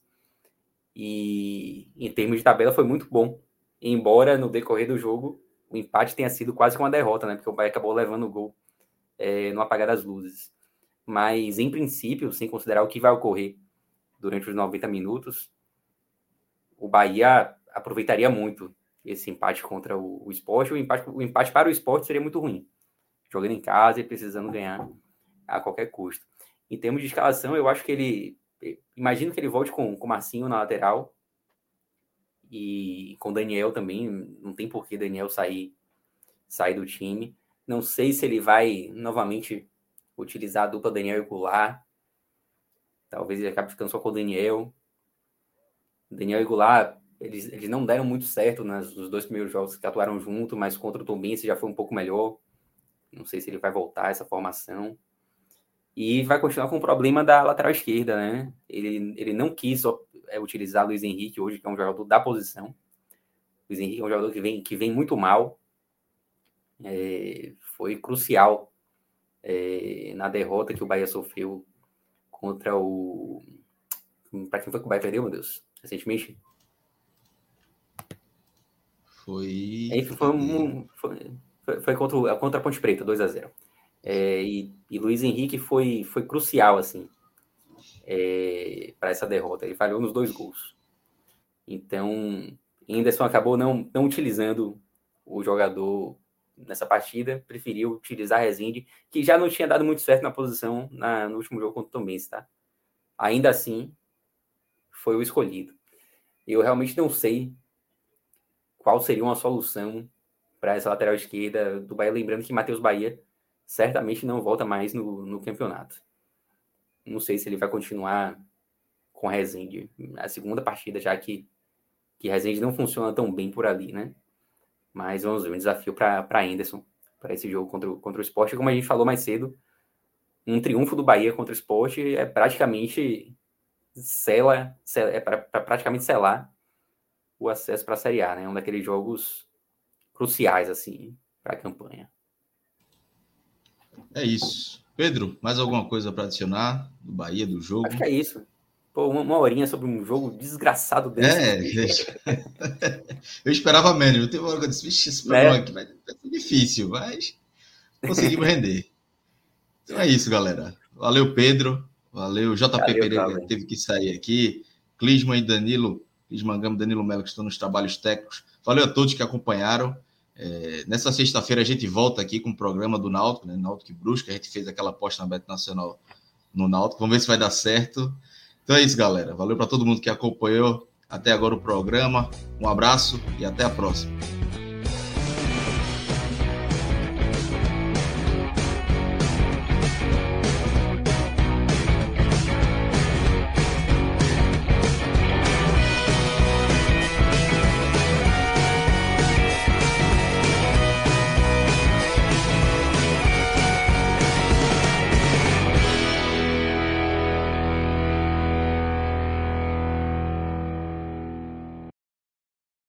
E em termos de tabela foi muito bom. Embora no decorrer do jogo o empate tenha sido quase que uma derrota, né? Porque o Bahia acabou levando o gol é, no apagar das luzes. Mas em princípio, sem considerar o que vai ocorrer durante os 90 minutos, o Bahia aproveitaria muito esse empate contra o, o esporte. O empate, o empate para o esporte seria muito ruim. Jogando em casa e precisando ganhar a qualquer custo. Em termos de escalação, eu acho que ele. Imagino que ele volte com o Marcinho na lateral. E com Daniel também. Não tem por que Daniel sair, sair do time. Não sei se ele vai novamente utilizar a dupla Daniel e Goulart. Talvez ele acabe ficando só com o Daniel. Daniel e Goulart eles, eles não deram muito certo nas, nos dois primeiros jogos que atuaram junto, mas contra o Tombense já foi um pouco melhor. Não sei se ele vai voltar essa formação. E vai continuar com o problema da lateral esquerda, né? Ele, ele não quis é, utilizar Luiz Henrique hoje, que é um jogador da posição. Luiz Henrique é um jogador que vem, que vem muito mal. É, foi crucial é, na derrota que o Bahia sofreu contra o. Para quem foi que o Bahia perdeu, meu Deus? Recentemente? Foi. foi, um, foi, foi, contra, contra a Ponte Preta, 2 a 0 é, e, e Luiz Henrique foi, foi crucial, assim, é, para essa derrota. Ele falhou nos dois gols. Então, Henderson acabou não, não utilizando o jogador nessa partida, preferiu utilizar Rezende, que já não tinha dado muito certo na posição na, no último jogo contra o Tom Benz, tá? Ainda assim, foi o escolhido. Eu realmente não sei qual seria uma solução para essa lateral esquerda do Bahia, lembrando que Matheus Bahia certamente não volta mais no, no campeonato. Não sei se ele vai continuar com Rezende. A segunda partida, já que, que Rezende não funciona tão bem por ali, né? Mas vamos ver, um desafio para Anderson, para esse jogo contra, contra o esporte. Como a gente falou mais cedo, um triunfo do Bahia contra o esporte é praticamente sela, sela é para praticamente selar o acesso para a Série A, né? Um daqueles jogos cruciais, assim, para a campanha. É isso. Pedro, mais alguma coisa para adicionar do Bahia, do jogo? Acho que é isso. Pô, uma, uma horinha sobre um jogo desgraçado desse. É, (laughs) eu esperava menos. Eu tenho uma hora que eu disse, vixe, esse programa é. aqui vai, ser difícil, mas conseguimos render. Então é isso, galera. Valeu, Pedro. Valeu, JP Valeu, Pereira que teve que sair aqui. Clisman e Danilo, Clisman Gama Danilo Melo, que estão nos trabalhos técnicos. Valeu a todos que acompanharam. É, nessa sexta-feira a gente volta aqui com o programa do Náutico, né? Náutico e Brusca. A gente fez aquela aposta na Beto Nacional no Náutico. Vamos ver se vai dar certo. Então é isso, galera. Valeu para todo mundo que acompanhou até agora o programa. Um abraço e até a próxima.